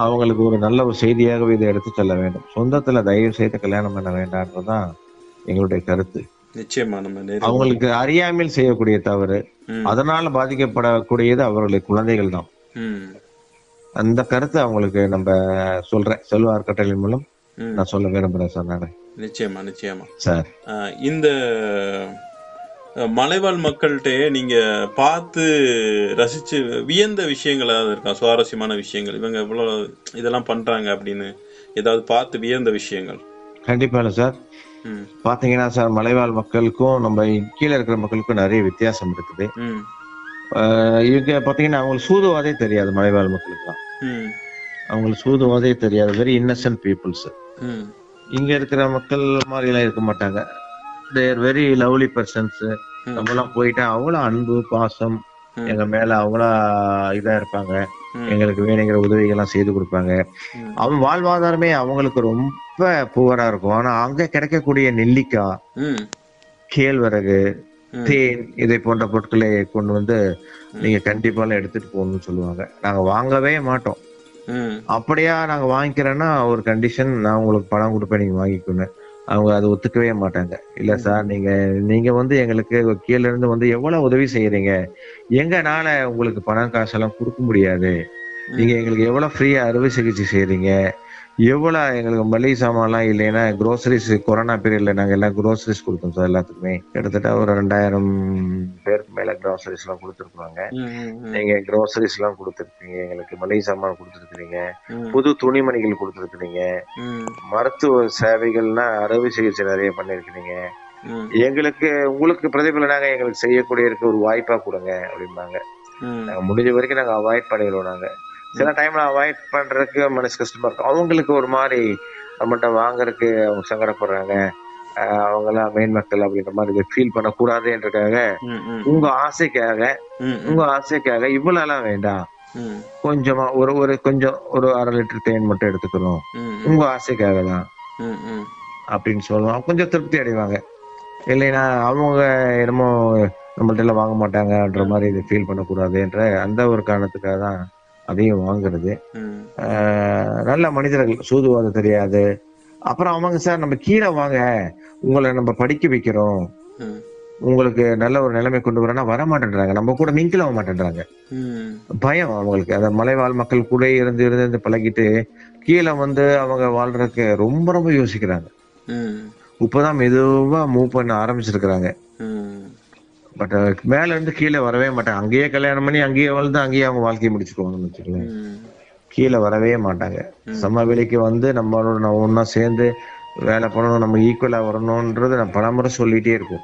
Speaker 4: அவங்களுக்கு ஒரு நல்ல ஒரு செய்தியாகவே இதை எடுத்து செல்ல வேண்டும். சொந்தத்துல தயவு செய்து கல்யாணம் பண்ண வேண்டாம்ன்றதுதான் எங்களுடைய கருத்து.
Speaker 3: நிச்சயமா நம்ம
Speaker 4: அவங்களுக்கு அறியாமல் செய்யக்கூடிய தவறு அதனால பாதிக்கப்படக்கூடியது அவர்களுடைய குழந்தைகள் தான். அந்த கருத்தை அவங்களுக்கு நம்ம சொல்றேன். செல்வார் கட்டளின் மூலம்
Speaker 3: ம்.
Speaker 4: நான் சொல்ல விரும்புறேன் சார் நான்.
Speaker 3: நிச்சயமா நிச்சயமா.
Speaker 4: சார்.
Speaker 3: இந்த மலைவாழ் மக்கள்கிட்ட நீங்க பார்த்து ரசிச்சு வியந்த விஷயங்கள் ஏதாவது இருக்கா? சுவாரஸ்யமான விஷயங்கள். இவங்க இவ்வளவு இதெல்லாம் பண்றாங்க அப்படின்னு ஏதாவது பார்த்து வியந்த விஷயங்கள்.
Speaker 4: கண்டிப்பா இல்ல சார். பாத்தீங்கன்னா சார் மலைவாழ் மக்களுக்கும் நம்ம கீழே இருக்கிற மக்களுக்கும் நிறைய வித்தியாசம் இருக்குது. இவங்க பாத்தீங்கன்னா அவங்களுக்கு சூதுவாதே தெரியாது மலைவாழ் மக்களுக்குலாம் அவங்களுக்கு சூதுவாதே தெரியாது வெரி இன்னசென்ட் பீப்புள்ஸ் இங்க இருக்கிற மக்கள் மாதிரி எல்லாம் இருக்க மாட்டாங்க தேர் வெரி லவ்லி பர்சன்ஸ்
Speaker 3: ம்.
Speaker 4: நம்ம எல்லாம் போயிட்டா அவ்வளவு அன்பு பாசம். எங்க மேல அவ்வளோ இதா இருப்பாங்க. எங்களுக்கு வேணுங்கிற உதவிகள்லாம் செய்து கொடுப்பாங்க. அவன் வாழ்வாதாரமே அவங்களுக்கு ரொம்ப புவரா இருக்கும் ஆனா அங்க கிடைக்கக்கூடிய நெல்லிக்காய் கேழ்வரகு. தேன் இதை போன்ற பொருட்களை கொண்டு வந்து நீங்க கண்டிப்பா எடுத்துட்டு போகணும்னு சொல்லுவாங்க. நாங்க வாங்கவே மாட்டோம். அப்படியா நாங்க வாங்கிக்கிறோன்னா ஒரு கண்டிஷன் நான் உங்களுக்கு பணம் கொடுப்பேன் நீங்க வாங்கிக்கோங்க. அவங்க அதை ஒத்துக்கவே மாட்டாங்க. இல்ல சார் நீங்க நீங்க வந்து எங்களுக்கு கீழ இருந்து வந்து எவ்வளவு உதவி செய்யறீங்க? எங்கனால உங்களுக்கு பணம் காசெல்லாம் கொடுக்க முடியாது. நீங்க எங்களுக்கு எவ்வளவு ஃப்ரீயா அறுவை சிகிச்சை செய்றீங்க எவ்வளவு எங்களுக்கு மளிகை சாமான்லாம் இல்லைன்னா groceries கொரோனா பீரியட்ல நாங்க எல்லாம் groceries கொடுத்தோம் சார் எல்லாத்துக்குமே. கிட்டத்தட்ட ஒரு ரெண்டாயிரம் பேருக்கு மேல groceries எல்லாம் கொடுத்துருக்காங்க
Speaker 3: ம், ம், ம்.
Speaker 4: நீங்க groceries எல்லாம் கொடுத்துருக்கீங்க எங்களுக்கு மளிகை சாமான் கொடுத்துருக்கீங்க
Speaker 3: ம்,
Speaker 4: புது துணிமணிகள் கொடுத்துருக்கீங்க
Speaker 3: ம்,
Speaker 4: மருத்துவ சேவைகள்னா அறுவை சிகிச்சை நிறைய பண்ணிருக்கீங்க எங்களுக்கு உங்களுக்கு பிரதிபலனாக எங்களுக்கு செய்யக்கூடிய இருக்க ஒரு வாய்ப்பா கொடுங்க அப்படிம்பாங்க. முடிஞ்ச வரைக்கும் நாங்க அவாய்ட் பண்ணிடுவோம் நாங்க. சில டைம்ல அவாய்ட் பண்றதுக்கு மனசு கஷ்டமா இருக்கும். அவங்களுக்கு ஒரு மாதிரி நம்மகிட்ட வாங்குறதுக்கு அவங்க சங்கடப்படுறாங்க. அவங்க எல்லாம் மெயின் மக்கள் அப்படின்ற மாதிரி ஃபீல்
Speaker 3: ம்,
Speaker 4: உங்க ஆசைக்காக உங்க ஆசைக்காக இவ்வளவு எல்லாம் வேண்டாம் கொஞ்சமா ஒரு ஒரு கொஞ்சம் ஒரு அரை லிட்டர் தேன் மட்டும் எடுத்துக்கணும். உங்க ஆசைக்காக தான். அப்படின்னு சொல்லுவோம். கொஞ்சம் திருப்தி அடைவாங்க. இல்லைன்னா அவங்க என்னமோ நம்மள்ட்ட எல்லாம் வாங்க மாட்டாங்கன்ற மாதிரி இதை ஃபீல் பண்ணக்கூடாதுன்ற அந்த ஒரு காரணத்துக்காக தான் அதையும் வாங்குறது. நல்ல மனிதர்கள் சூதுவாதம் தெரியாது. அப்புறம் அவங்க சார் நம்ம கீழே வாங்க. உங்களை நம்ம படிக்க வைக்கிறோம். உங்களுக்கு நல்ல ஒரு நிலைமை கொண்டு வரனா வர மாட்டேன்றாங்க நம்ம கூட மிங்கில் ஆக மாட்டேன்றாங்க. பயம் அவங்களுக்கு. அந்த மலைவாழ் மக்கள் கூட இருந்து இருந்து பழகிட்டு கீழே வந்து அவங்க வாழ்றதுக்கு ரொம்ப ரொம்ப யோசிக்கிறாங்க. இப்பதான் மெதுவா மூவ் பண்ண ஆரம்பிச்சிருக்கிறாங்க. பட் மேல இருந்து கீழே வரவே மாட்டாங்க. அங்கேயே கல்யாணம் பண்ணி அங்கேயே வாழ்ந்து அங்கேயே அவங்க வாழ்க்கையை முடிச்சுக்குவாங்கன்னு வச்சுக்கோங்களேன். கீழே வரவே மாட்டாங்க. சம வேலைக்கு வந்து நம்மளோட நம்ம ஒண்ணா சேர்ந்து வேலை பண்ணணும் நம்ம ஈக்குவலா வரணும்ன்றது நான் பலமுறை சொல்லிட்டே இருக்கும்.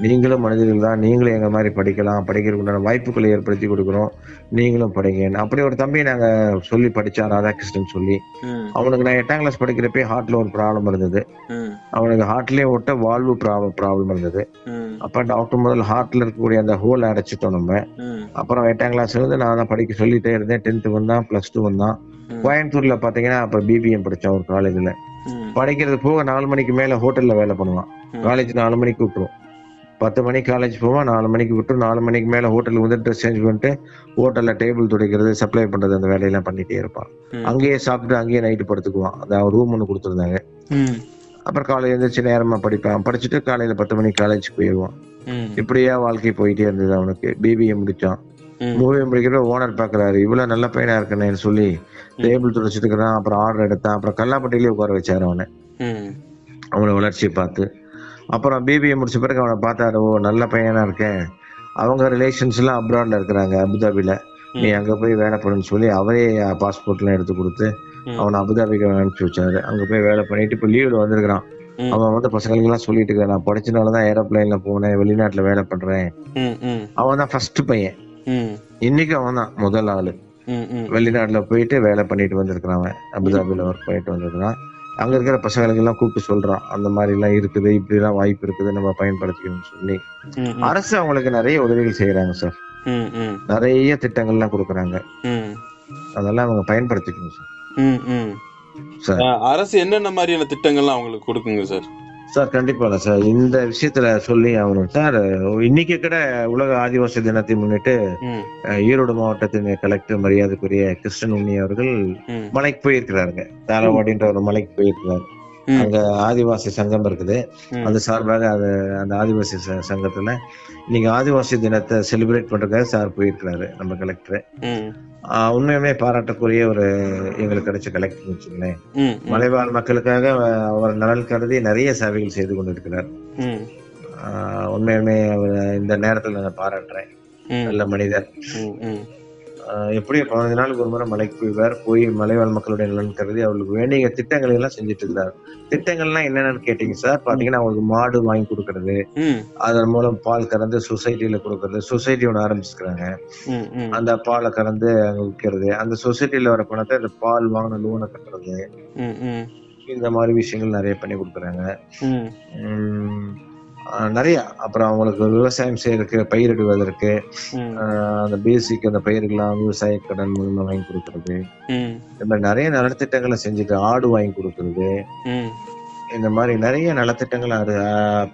Speaker 4: நீங்களும் மனிதர்கள் தான். நீங்களும் எங்க மாதிரி படிக்கலாம். படிக்கிறதுக்கு உண்டான வாய்ப்புகளை ஏற்படுத்தி கொடுக்குறோம். நீங்களும் படிங்க. அப்படி ஒரு தம்பி நாங்க சொல்லி படிச்சான் ராதாகிருஷ்ணன் சொல்லி. அவனுக்கு நான் எட்டாம் கிளாஸ் படிக்கிறப்பே ஹார்ட்ல ஒரு ப்ராப்ளம் இருந்தது. அவனுக்கு ஹார்ட்லயே விட்ட வாழ்வு ப்ராப்ளம் இருந்தது. அப்ப டாக்டர் முதல்ல ஹார்ட்ல இருக்கக்கூடிய அந்த ஹோல் அடைச்சிட்டோம் நம்ம. அப்புறம் எட்டாம் கிளாஸ்ல இருந்து நான் தான் படிக்க சொல்லிட்டே இருந்தேன். டென்த் வந்தான் பிளஸ் டூ வந்தான். கோயம்புத்தூர்ல பாத்தீங்கன்னா அப்ப பிபிஎம் படிச்சான் ஒரு காலேஜ்ல படிக்கிறது போக நாலு மணிக்கு மேல ஹோட்டல்ல வேலை பண்ணுவான். காலேஜ் நாலு மணிக்கு விட்டுரும் பத்து மணிக்கு காலேஜ் போவான் நாலு மணிக்கு விட்டு நாலு மணிக்கு மேல ஹோட்டலுக்கு வந்து ட்ரெஸ் சேஞ்ச் பண்ணிட்டு ஹோட்டல்ல டேபிள் துடைக்கிறது சப்ளை பண்றது அந்த வேலையெல்லாம் பண்ணிட்டே இருப்பான். அங்கேயே சாப்பிட்டு அங்கேயே நைட்டு படுத்துக்குவான். அதான் ரூம் ஒன்று கொடுத்துருந்தாங்க. அப்புறம் காலையில எழுந்திரிச்சு நேரமா படிப்பான். படிச்சுட்டு காலையில பத்து மணிக்கு காலேஜ் போயிடுவான். இப்படியே வாழ்க்கை போயிட்டே இருந்தது அவனுக்கு. பிபிஏ முடிச்சான். மூவி முடிக்கிற ஓனர் பாக்குறாரு இவ்வளவு நல்ல பையனா இருக்கனேன்னு சொல்லி டேபிள் துடைச்சிட்டு இருக்கிறான். அப்புறம் ஆர்டர் எடுத்தான். அப்புறம் கல்லாப்பட்டியிலே உட்கார வச்சாரு அவனை.
Speaker 3: ம்.
Speaker 4: அவனோட வளர்ச்சியை பார்த்து. அப்புறம் பிபிஏ முடிச்ச பிறகு அவனை பார்த்தாரு ஓ நல்ல பையனா இருக்கேன். அவங்க ரிலேஷன்ஸ் எல்லாம் அப்ராட்ல இருக்கிறாங்க அபுதாபில. நீ அங்க போய் வேலை பண்ணுன்னு சொல்லி அவரே பாஸ்போர்ட் எல்லாம் எடுத்து கொடுத்து. அவனை அபுதாபிக்கு அனுப்பிச்சு வச்சாரு. அங்க போய் வேலை பண்ணிட்டு இப்ப லீவ்ல வந்திருக்கிறான். அவன் வந்து பசங்களுக்கு எல்லாம் சொல்லிட்டு இருக்கான் நான் படிச்சனாலதான் ஏரோப்ளைன்ல போனேன் வெளிநாட்டுல வேலை பண்றேன். அவன் தான் ஃபர்ஸ்ட் பையன். இன்னைக்கு அவன் தான் முதல் ஆளு. வெளிநாட்டுல போயிட்டு வேலை பண்ணிட்டு வந்திருக்கிறான் அவன். அபுதாபில ஒர்க் பண்ணிட்டு வந்திருக்கிறான். அங்க இருக்கிற பசங்களுக்கு எல்லாம் கூப்பிட்டு சொல்றான் அந்த மாதிரி எல்லாம் இருக்குது இப்படி எல்லாம் வாய்ப்பு இருக்குது நம்ம பயன்படுத்திக்கணும்னு சொல்லி. அரசு அவங்களுக்கு நிறைய உதவிகள் செய்யறாங்க சார்.
Speaker 3: ம் ம்.
Speaker 4: நிறைய திட்டங்கள்லாம் கொடுக்குறாங்க.
Speaker 3: ம்.
Speaker 4: அதெல்லாம் அவங்க பயன்படுத்திக்கணும் சார்.
Speaker 3: ம் ம்.
Speaker 4: சார்.
Speaker 3: அஹ், அரசு என்னென்ன மாதிரியான திட்டங்கள்லாம் அவங்களுக்கு கொடுக்குங்க சார்?
Speaker 4: சார் கண்டிப்பா சார். இந்த விஷயத்துல சொல்லி ஆகணும் சார். இன்னைக்கு கூட உலக ஆதிவாசி தினத்தை முன்னிட்டு ஈரோடு மாவட்டத்தின் கலெக்டர் மரியாதைக்குரிய கிருஷ்ணன் உண்ணி அவர்கள் மலைக்கு போயிருக்கிறாருங்க. தாளவாடின்ற ஒரு மலைக்கு போயிருக்கிறாரு. அங்க ஆதிவாசி சங்கம் இருக்குது. அது சார்பாக அது அந்த ஆதிவாசி சங்கத்துல இன்னைக்கு ஆதிவாசி தினத்தை செலிப்ரேட் பண்றதுக்காக சார் போயிருக்கிறாரு நம்ம கலெக்டர் உண்மையுமே பாராட்டக்கூடிய ஒரு எங்களுக்கு கிடைச்ச கலெக்டர் வச்சுங்களேன் மலைவாழ் மக்களுக்காக அவர் நலன் கருதி நிறைய சேவைகள் செய்து கொண்டிருக்கிறார். உண்மையுமே அவர் இந்த நேரத்துல நான் பாராட்டுறேன். நல்ல மனிதர். எப்படி பதினஞ்சு நாளுக்கு ஒரு முறை மலைக்கு போய்வார் போய் மலைவாழ் மக்களுடைய நலன் கருதி அவர்களுக்கு வேண்டிய திட்டங்களை எல்லாம் செஞ்சுட்டு இருக்கிறார் திட்டங்கள்லாம் என்னென்னு கேட்டீங்க சார்? பாத்தீங்கன்னா அவங்களுக்கு மாடு வாங்கி கொடுக்கறது. அதன் மூலம் பால் கறந்து சொசைட்டில கொடுக்கறது. சொசைட்டி ஒன்று
Speaker 3: ம்
Speaker 4: அந்த பாலை கறந்து அங்க விற்கிறது அந்த சொசைட்டில வர பணத்தை அந்த பால் வாங்கின லோனை கட்டுறது. இந்த மாதிரி விஷயங்கள் நிறைய பண்ணி கொடுக்குறாங்க. நிறைய. அப்புறம் அவங்களுக்கு விவசாயம் செய்யறதுக்கு பயிரிடுவதற்கு அந்த பேசிக் அந்த பயிர்கள்லாம் விவசாய கடன் மூலமா வாங்கி கொடுக்கறது. இந்த மாதிரி நிறைய நலத்திட்டங்களை செஞ்சுட்டு ஆடு வாங்கி கொடுக்கறது. இந்த மாதிரி நிறைய நலத்திட்டங்களை அது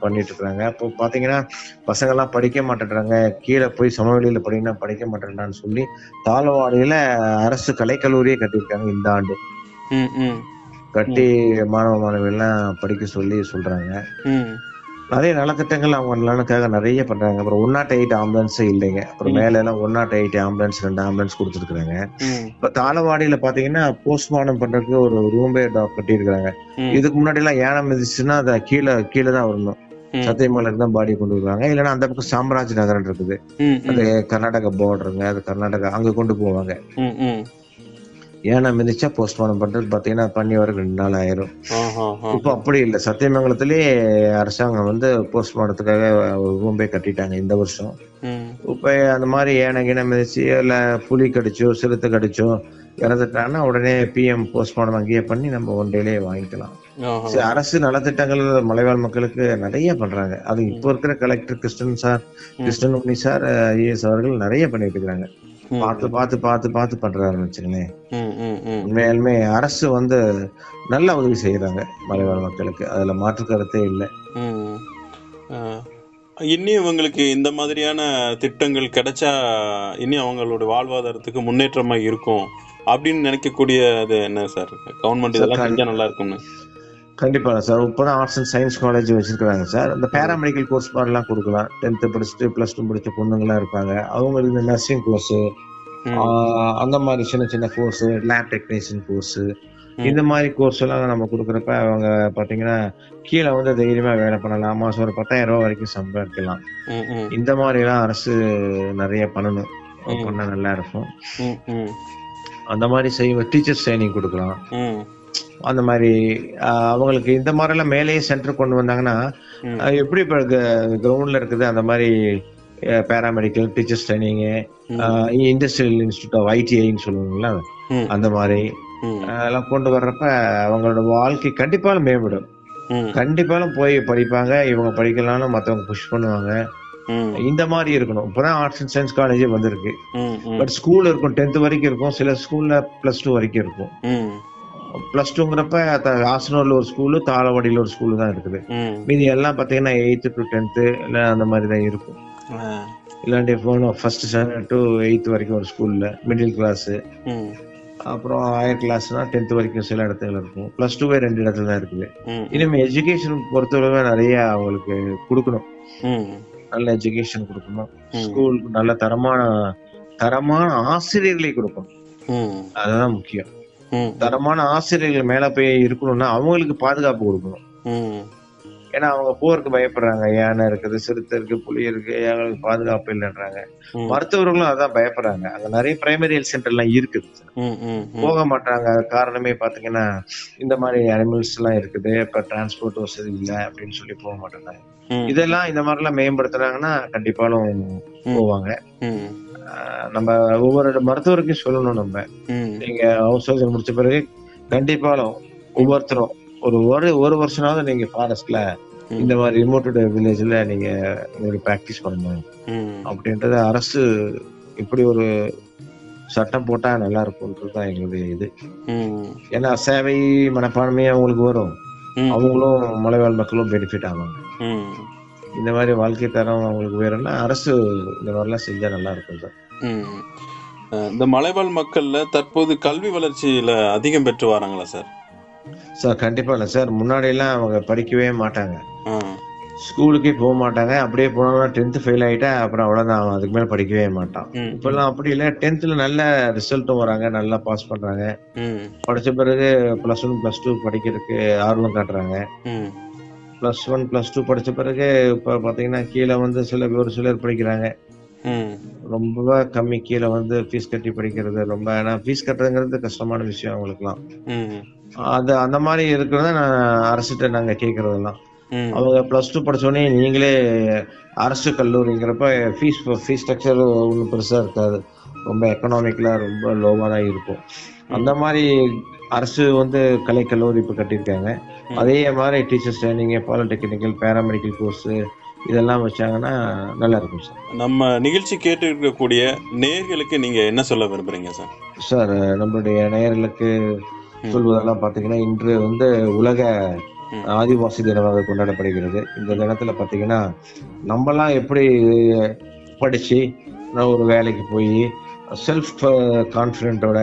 Speaker 4: பண்ணிட்டு இருக்காங்க அப்போ பாத்தீங்கன்னா பசங்க எல்லாம் படிக்க மாட்டேன்றாங்க. கீழே போய் சமவெளியில படிங்கன்னா படிக்க மாட்டேன்றான்னு சொல்லி தாளவாடியில அரசு கலைக்கல்லூரியே கட்டியிருக்காங்க இந்த ஆண்டு. கட்டி மாணவ மாணவிகள் எல்லாம் படிக்க சொல்லி சொல்றாங்க. நிறைய நலத்திட்டங்கள் அவங்க நலனுக்காக நிறைய பண்றாங்க. அப்புறம் ஒன் நாட் எயிட் ஆம்புலன்ஸே இல்லைங்க. அப்புறம் மேல எல்லாம் ஒன் நாட் எயிட் ஆம்புலன்ஸ் ரெண்டு ஆம்புலன்ஸ் கொடுத்துருக்காங்க இப்ப தாளவாடியில பாத்தீங்கன்னா போஸ்ட்மார்டம் பண்றதுக்கு ஒரு ரூம்பே கட்டியிருக்காங்க
Speaker 3: ம்.
Speaker 4: இதுக்கு முன்னாடி எல்லாம் யானை மிதிச்சுன்னா அதை கீழே கீழே தான் வரணும்.
Speaker 3: ம்.
Speaker 4: சத்தியமங்கலத்துக்கு தான் பாடி கொண்டு வருவாங்க. இல்லைன்னா அந்த பக்கம் சாம்ராஜ் நகரம் இருக்குது அது கர்நாடகா பார்டருங்க அது கர்நாடகா அங்க கொண்டு போவாங்க. ஏன்னா மிதிச்சா போஸ்ட்மார்டம் பண்றது? பாத்தீங்கன்னா பண்ணி வர ரெண்டு நாள் ஆயிரும். இப்போ அப்படி இல்லை. சத்தியமங்கலத்திலேயே அரசாங்கம் வந்து போஸ்ட்மார்ட்டத்துக்காக ரூம்பே கட்டிட்டாங்க இந்த வருஷம். இப்போ அந்த மாதிரி ஏன கிண மிதிச்சு இல்லை புலி கடிச்சோ சிறுத்தை கடிச்சோ இறந்துட்டாங்கன்னா உடனே பிஎம் போஸ்ட்மார்டம் அங்கேயே பண்ணி நம்ம ஒன் டேலேயே வாங்கிக்கலாம். அரசு நலத்திட்டங்கள் மலைவாழ் மக்களுக்கு நிறைய பண்றாங்க. அது இப்போ இருக்கிற collector Krishnan sir Krishnan Unni sir IAS அவர்கள் நிறைய பண்ணிட்டு இருக்காங்க
Speaker 3: ம்.
Speaker 4: பார்த்து பார்த்து பார்த்து பார்த்து பண்றாருன்னு வச்சுங்களேன் உண்மையாலுமே அரசு வந்து நல்ல உதவி செய்யறாங்க மலைவாழ் மக்களுக்கு. அதுல மாற்று கருத்தே இல்லை.
Speaker 3: இன்னும் இவங்களுக்கு இந்த மாதிரியான திட்டங்கள் கிடைச்சா இன்னும் அவங்களோட வாழ்வாதாரத்துக்கு முன்னேற்றமா இருக்கும் அப்படின்னு நினைக்கக்கூடிய அது என்ன சார்? கவர்மெண்ட் இதெல்லாம் செஞ்சா நல்லா இருக்கும்னு.
Speaker 4: கண்டிப்பா சார். இப்போதான் ஆர்ட்ஸ் அண்ட் சயின்ஸ் காலேஜ் வச்சிருக்காங்க சார். இந்த பேராமெடிக்கல் கோர்ஸ் மாதிரிலாம் கொடுக்கலாம். டென்த்து படிச்சுட்டு பிளஸ் டூ படிச்ச பொண்ணுங்களாம் இருப்பாங்க. அவங்களுக்கு இந்த நர்சிங் கோர்ஸ். அந்த மாதிரி சின்ன சின்ன கோர்ஸ் லேப் டெக்னீஷியன் கோர்ஸ். இந்த மாதிரி கோர்ஸ் எல்லாம் நம்ம கொடுக்குறப்ப அவங்க பாத்தீங்கன்னா கீழே வந்து தைரியமா வேலை பண்ணலாம். மாசம் ஒரு பத்தாயிரம் ரூபாய் வரைக்கும் சம்பாதிக்கலாம். இந்த மாதிரி எல்லாம் அரசு நிறைய பண்ணணும்.
Speaker 3: ம்.
Speaker 4: பண்ணா நல்லா இருக்கும். அந்த மாதிரி செய்ய டீச்சர்ஸ் ட்ரைனிங் கொடுக்கலாம். அந்த மாதிரி அவங்களுக்கு இந்த மாதிரி எல்லாம் மேலேயே சென்டர் கொண்டு வந்தாங்கன்னா எப்படி இப்போ கிரவுண்ட்ல இருக்குது அந்த மாதிரி paramedical teachers training industrial institute of ஐடிஐன்னு சொல்லுவாங்கல்ல
Speaker 3: ம்,
Speaker 4: அந்த மாதிரி. எல்லாம் கொண்டு வர்றப்ப அவங்களோட வாழ்க்கை கண்டிப்பாலும் மேம்படும். கண்டிப்பாலும் போய் படிப்பாங்க இவங்க படிக்கலாம்னு மற்றவங்க புஷ் பண்ணுவாங்க. இந்த மாதிரி இருக்கணும். இப்பதான் ஆர்ட்ஸ் அண்ட் சயின்ஸ் காலேஜே வந்திருக்கு. பட் ஸ்கூல் இருக்கும் டென்த் வரைக்கும் இருக்கும். சில ஸ்கூல்ல பிளஸ் டூ வரைக்கும் இருக்கும். பிளஸ் டூங்கிறப்ப ஆசனூர்ல ஒரு ஸ்கூலு தாளவாடியில ஒரு ஸ்கூலு தான் இருக்குது. மீதி எல்லாம் பாத்தீங்கன்னா எயித்து டு டென்த்து இல்லை அந்த மாதிரி தான் இருக்கும். இல்லாட்டி போனோம் ஃபர்ஸ்ட் ஸ்டாண்டர்ட் டு எயித் வரைக்கும் ஒரு ஸ்கூல்ல மிடில் கிளாஸ் அப்புறம் ஹையர் கிளாஸ்னா டென்த் வரைக்கும் சில இடத்துல இருக்கும். பிளஸ் டூவே ரெண்டு இடத்துல தான் இருக்குது. இனிமே எஜுகேஷன் பொறுத்தவரை நிறைய அவங்களுக்கு கொடுக்கணும். நல்ல எஜுகேஷன் கொடுக்கணும். ஸ்கூலுக்கு நல்ல தரமான தரமான ஆசிரியர்களை கொடுக்கணும். அதுதான் முக்கியம். தரமான ஆசிரியர்கள் மேல போய் இருக்கணும்னா அவங்களுக்கு பாதுகாப்பு கொடுக்கணும். ஏன்னா அவங்க போருக்கு பயப்படுறாங்க. யானை இருக்குது சிறுத்தை இருக்கு புலி இருக்கு எங்களுக்கு பாதுகாப்பு இல்லைன்றாங்க. மருத்துவர்களும் அதான் பயப்படுறாங்க. அங்க நிறைய பிரைமரி ஹெல்த் சென்டர் எல்லாம் இருக்குது. போக மாட்டாங்க. காரணமே பாத்தீங்கன்னா இந்த மாதிரி அனிமல்ஸ் எல்லாம் இருக்குது. இப்ப டிரான்ஸ்போர்ட் வசதி இல்லை அப்படின்னு சொல்லி போக மாட்டாங்க.
Speaker 3: ம்.
Speaker 4: இதெல்லாம் இந்த மாதிரி எல்லாம் மேம்படுத்துறாங்கன்னா கண்டிப்பாலும் போவாங்க. நம்ம ஒவ்வொரு மருத்துவருக்கும் சொல்லணும் நம்ம. நீங்க ஹவுஸ் சர்ஜன் முடிச்ச பிறகு கண்டிப்பாலும் ஒவ்வொருத்தரும் ஒரு ஒரு ஒரு வருஷமாவது நீங்க ஃபாரஸ்ட்ல. இந்த மாதிரி ரிமோட்டட் வில்லேஜ்ல நீங்க உங்களுக்கு ப்ராக்டிஸ் பண்ணணும். அப்படின்றத அரசு இப்படி ஒரு சட்டம் போட்டா நல்லா இருக்கும்ன்றது தான் எங்களுடைய இது. ஏன்னா சேவை மனப்பான்மையே அவங்களுக்கு வரும். அவங்களும் மலைவாழ் மக்களும் பெனிஃபிட் ஆவாங்க. இந்த மாதிரி வாழ்க்கை தரம் அவங்களுக்கு வேணும்னா அரசு இந்த மாதிரிலாம் செஞ்சா நல்லா இருக்கும் சார்.
Speaker 3: இந்த மலைவாழ் மக்கள்ல தற்போது கல்வி வளர்ச்சியில அதிகம் பெற்று வராங்களா சார்?
Speaker 4: சார் கண்டிப்பா இல்லை சார். முன்னாடி எல்லாம் அவங்க படிக்கவே மாட்டாங்க. ஸ்கூலுக்கே போக மாட்டாங்க. அப்படியே போனோம்னா டென்த் ஃபெயில் ஆயிட்டா அப்புறம் அவ்வளவுதான். அவன் அதுக்கு மேல படிக்கவே மாட்டான். இப்பெல்லாம் அப்படி இல்லை. டென்த்ல நல்ல ரிசல்ட்டும் வராங்க. நல்லா பாஸ் பண்றாங்க.
Speaker 3: ம்
Speaker 4: படிச்ச பிறகு பிளஸ் ஒன் பிளஸ் டூ படிக்கிறதுக்கு ஆர்வம் காட்டுறாங்க. பிளஸ் ஒன் பிளஸ் டூ படிச்ச பிறகு இப்ப பாத்தீங்கன்னா கீழே வந்து சில ஒரு சிலர் படிக்கிறாங்க. ரொம்ப கம்மி கீழே வந்து ஃபீஸ் கட்டி படிக்கிறது ரொம்ப ஏன்னா ஃபீஸ் கட்டுறதுங்கிறது கஷ்டமான விஷயம் அவங்களுக்குலாம் அது அந்த மாதிரி இருக்கிறத நான் அரசுகிட்ட நாங்க கேட்கறதெல்லாம். அவங்க பிளஸ் டூ படிச்சோடனே நீங்களே அரசு கல்லூரிங்கிறப்ப ஃபீஸ் ஃபீஸ் ஸ்ட்ரக்சர் ஒன்றும் பெருசா இருக்காது. ரொம்ப எக்கனாமிக்கலா ரொம்ப லோவா தான் இருக்கும். அந்த மாதிரி அரசு வந்து கலை கல்லூரி இப்போ கட்டியிருக்காங்க அதே மாதிரி teachers training polytechnical paramedical course இதெல்லாம் வச்சாங்கன்னா நல்லா இருக்கும் சார்.
Speaker 3: நம்ம நிகழ்ச்சி கேட்டு இருக்கக்கூடிய நேர்களுக்கு நீங்க என்ன சொல்ல விரும்புறீங்க சார்?
Speaker 4: சார் நம்மளுடைய நேயர்களுக்கு சொல்வதெல்லாம் பார்த்தீங்கன்னா இன்று வந்து உலக. ஆதிவாசி தினமாக கொண்டாடப்படுகிறது. இந்த தினத்துல பார்த்தீங்கன்னா நம்மலாம் எப்படி படிச்சு ஒரு வேலைக்கு போய் செல்ஃப் கான்ஃபிடென்ட்டோட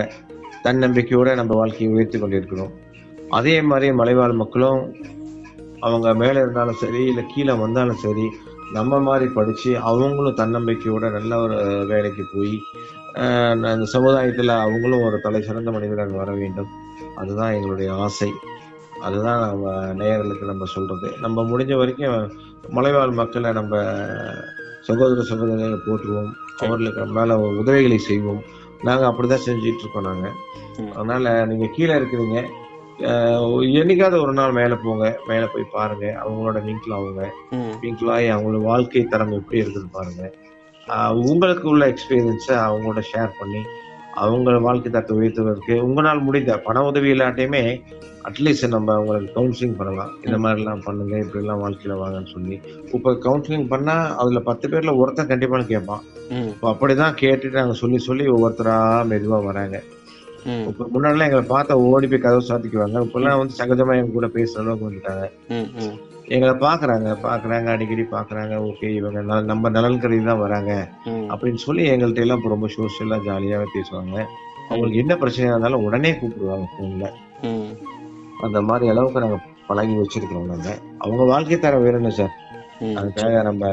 Speaker 4: தன்னம்பிக்கையோட நம்ம வாழ்க்கையை உயர்த்தி கொண்டிருக்கிறோம். அதே மாதிரி மலைவாழ் மக்களும் அவங்க மேலே இருந்தாலும் சரி இல்லை கீழே வந்தாலும் சரி நம்ம மாதிரி படிச்சு அவங்களும் தன்னம்பிக்கையோட நல்ல ஒரு வேலைக்கு போய் அந்த சமுதாயத்துல அவங்களும் ஒரு தலை சிறந்த மனிதராக வர வேண்டும். அதுதான் எங்களுடைய ஆசை. அதுதான் நம்ம நேயர்களுக்கு நம்ம சொல்றது. நம்ம முடிஞ்ச வரைக்கும் மலைவாழ் மக்களை நம்ம சகோதர சகோதரிகளை போற்றுவோம். அவர்களுக்கு மேல உதவிகளை செய்வோம். நாங்க அப்படிதான் செஞ்சிட்டு இருக்கோம் நாங்க.
Speaker 3: ம்.
Speaker 4: அதனால நீங்க கீழே இருக்கிறீங்க. என்னைக்காவது ஒரு நாள் மேல போங்க. மேல போய் பாருங்க. அவங்களோட மிங்கிள் ஆகுங்க
Speaker 3: ம்.
Speaker 4: மிங்கிள் ஆகி அவங்களோட வாழ்க்கை தரம் எப்படி இருக்குன்னு பாருங்க. உங்களுக்கு உள்ள எக்ஸ்பீரியன்ஸை அவங்களோட ஷேர் பண்ணி அவங்க வாழ்க்கை தரத்தை உயர்த்துவதற்கு உங்களால் முடிந்த பண உதவி இல்லாட்டையுமே அட்லீஸ்ட் நம்ம அவங்களுக்கு கவுன்சிலிங் பண்ணலாம். இந்த மாதிரிலாம் பண்ணுங்க இப்படி எல்லாம் வாழ்க்கையில வாங்கன்னு சொல்லி. இப்போ கவுன்சிலிங் பண்ணா அதுல பத்து பேர்ல ஒருத்தன் கண்டிப்பா கேட்பான். இப்போ அப்படிதான் கேட்டுட்டு நாங்க சொல்லி சொல்லி ஒவ்வொருத்தரா மெதுவா வராங்க. இப்போ முன்னாடிலாம் எங்களை பார்த்தா ஓடி போய் கதவை சாத்திக்குவாங்க. இப்பெல்லாம் வந்து சகஜமா எங்க கூட பேசுற அளவுக்கு வந்துட்டாங்க. எங்களை பாக்குறாங்க பாக்குறாங்க அடிக்கடி பாக்குறாங்க ஓகே இவங்க நம்ம நலன் கருதி தான் வராங்க. அப்படின்னு சொல்லி எங்கள்ட்ட எல்லாம் இப்ப ரொம்ப சோஷியலா ஜாலியாவே பேசுவாங்க. அவங்களுக்கு என்ன பிரச்சனையா இருந்தாலும் உடனே கூப்பிடுவாங்க போன்ல அந்த மாதிரி அளவுக்கு நாங்க பழகி வச்சிருக்கிறோம் நாங்க. அவங்க வாழ்க்கை தரம் வேணும்னு சார்? அதுக்காக நம்ம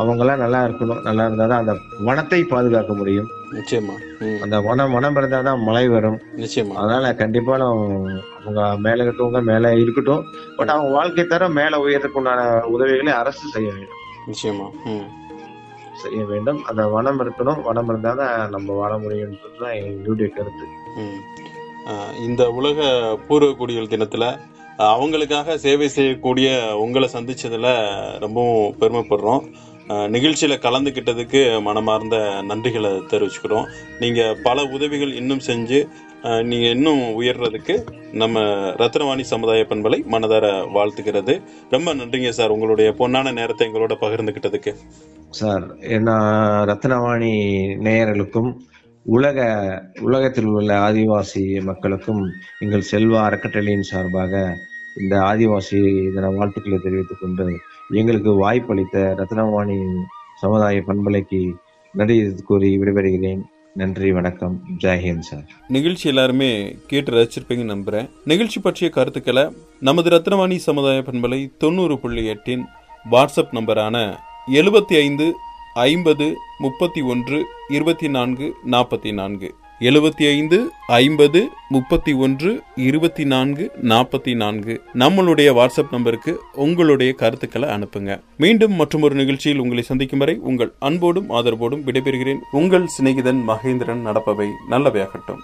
Speaker 4: அவங்கெல்லாம் நல்லா இருக்கணும். நல்லா இருந்தாதான் அந்த வனத்தை பாதுகாக்க முடியும்.
Speaker 3: நிச்சயமா.
Speaker 4: அந்த வனம் வனம் இருந்தாதான் மழை வரும்.
Speaker 3: நிச்சயமா.
Speaker 4: அதனால கண்டிப்பா அவங்க மேல இருக்கவங்க மேல இருக்கட்டும். பட் அவங்க வாழ்க்கை தரம் மேல உயர்றதுக்கு உண்டான உதவிகளை அரசு செய்ய வேண்டும்.
Speaker 3: நிச்சயமா.
Speaker 4: செய்ய வேண்டும். அந்த வனம் இருக்கணும். வனம் இருந்தாதான் நம்ம வாழ முடியும்ன்றது தான் எங்களுடைய கருத்து.
Speaker 3: இந்த உலக பூர்வ குடிகள் தினத்தில் அவங்களுக்காக சேவை செய்யக்கூடிய உங்களை சந்தித்ததில் ரொம்பவும் பெருமைப்படுறோம். நிகழ்ச்சியில் கலந்துக்கிட்டதுக்கு மனமார்ந்த நன்றிகளை தெரிவிச்சுக்கிறோம். நீங்கள் பல உதவிகள் இன்னும் செஞ்சு நீங்கள் இன்னும் உயர்றதுக்கு நம்ம ரத்னவாணி சமுதாய பண்பலை மனதார வாழ்த்துக்கிறது ரொம்ப நன்றிங்க சார் உங்களுடைய பொன்னான நேரத்தை எங்களோட பகிர்ந்துக்கிட்டதுக்கு
Speaker 4: சார் என்ன ரத்னவாணி நேயர்களுக்கும் உலக உலகத்தில் உள்ள ஆதிவாசி மக்களுக்கும் எங்கள் செல்வா அறக்கட்டளையின் சார்பாக இந்த ஆதிவாசி தின வாழ்த்துக்களை தெரிவித்துக் கொண்டு எங்களுக்கு வாய்ப்பளித்த ரத்னவாணி சமுதாய பண்பலைக்கு நன்றி கூறி விடைபெறுகிறேன். நன்றி வணக்கம். ஜெயஹிந்த் சார்.
Speaker 3: நிகழ்ச்சி எல்லாருமே கேட்டு ரசிச்சிருப்பீங்கன்னு நம்புறேன். நிகழ்ச்சி பற்றிய கருத்துக்களை நமது ரத்னவாணி சமுதாய பண்பலை தொண்ணூறு புள்ளி எட்டின் வாட்ஸ்அப் நம்பரான எழுபத்தி ஐந்து ஐம்பது முப்பத்தி ஒன்று இருபத்தி நான்கு நாற்பத்தி நான்கு. எழுபத்தி ஐந்து ஐம்பது முப்பத்தி ஒன்று இருபத்தி நான்கு நாற்பத்தி நான்கு. நம்மளுடைய வாட்ஸ்அப் நம்பருக்கு உங்களுடைய கருத்துக்களை அனுப்புங்க. மீண்டும் மற்றும் ஒரு நிகழ்ச்சியில் உங்களை சந்திக்கும் வரை உங்கள் அன்போடும் ஆதரவோடும் விடைபெறுகிறேன். உங்கள் சிநேகிதன் மகேந்திரன் நடப்பவை நல்லவையாகட்டும்.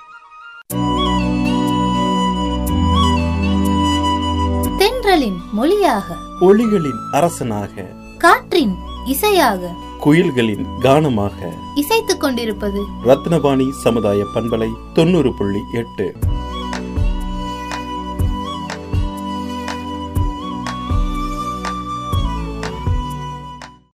Speaker 5: தென்றலின் மொழியாக
Speaker 3: ஒளிகளின் அரசனாக
Speaker 5: காற்றின் இசையாக
Speaker 3: குயில்களின் கானமாக.
Speaker 5: இசைத்துக் கொண்டிருப்பது
Speaker 3: ரத்னவாணி சமுதாய பண்பலை தொண்ணூறு புள்ளி எட்டு.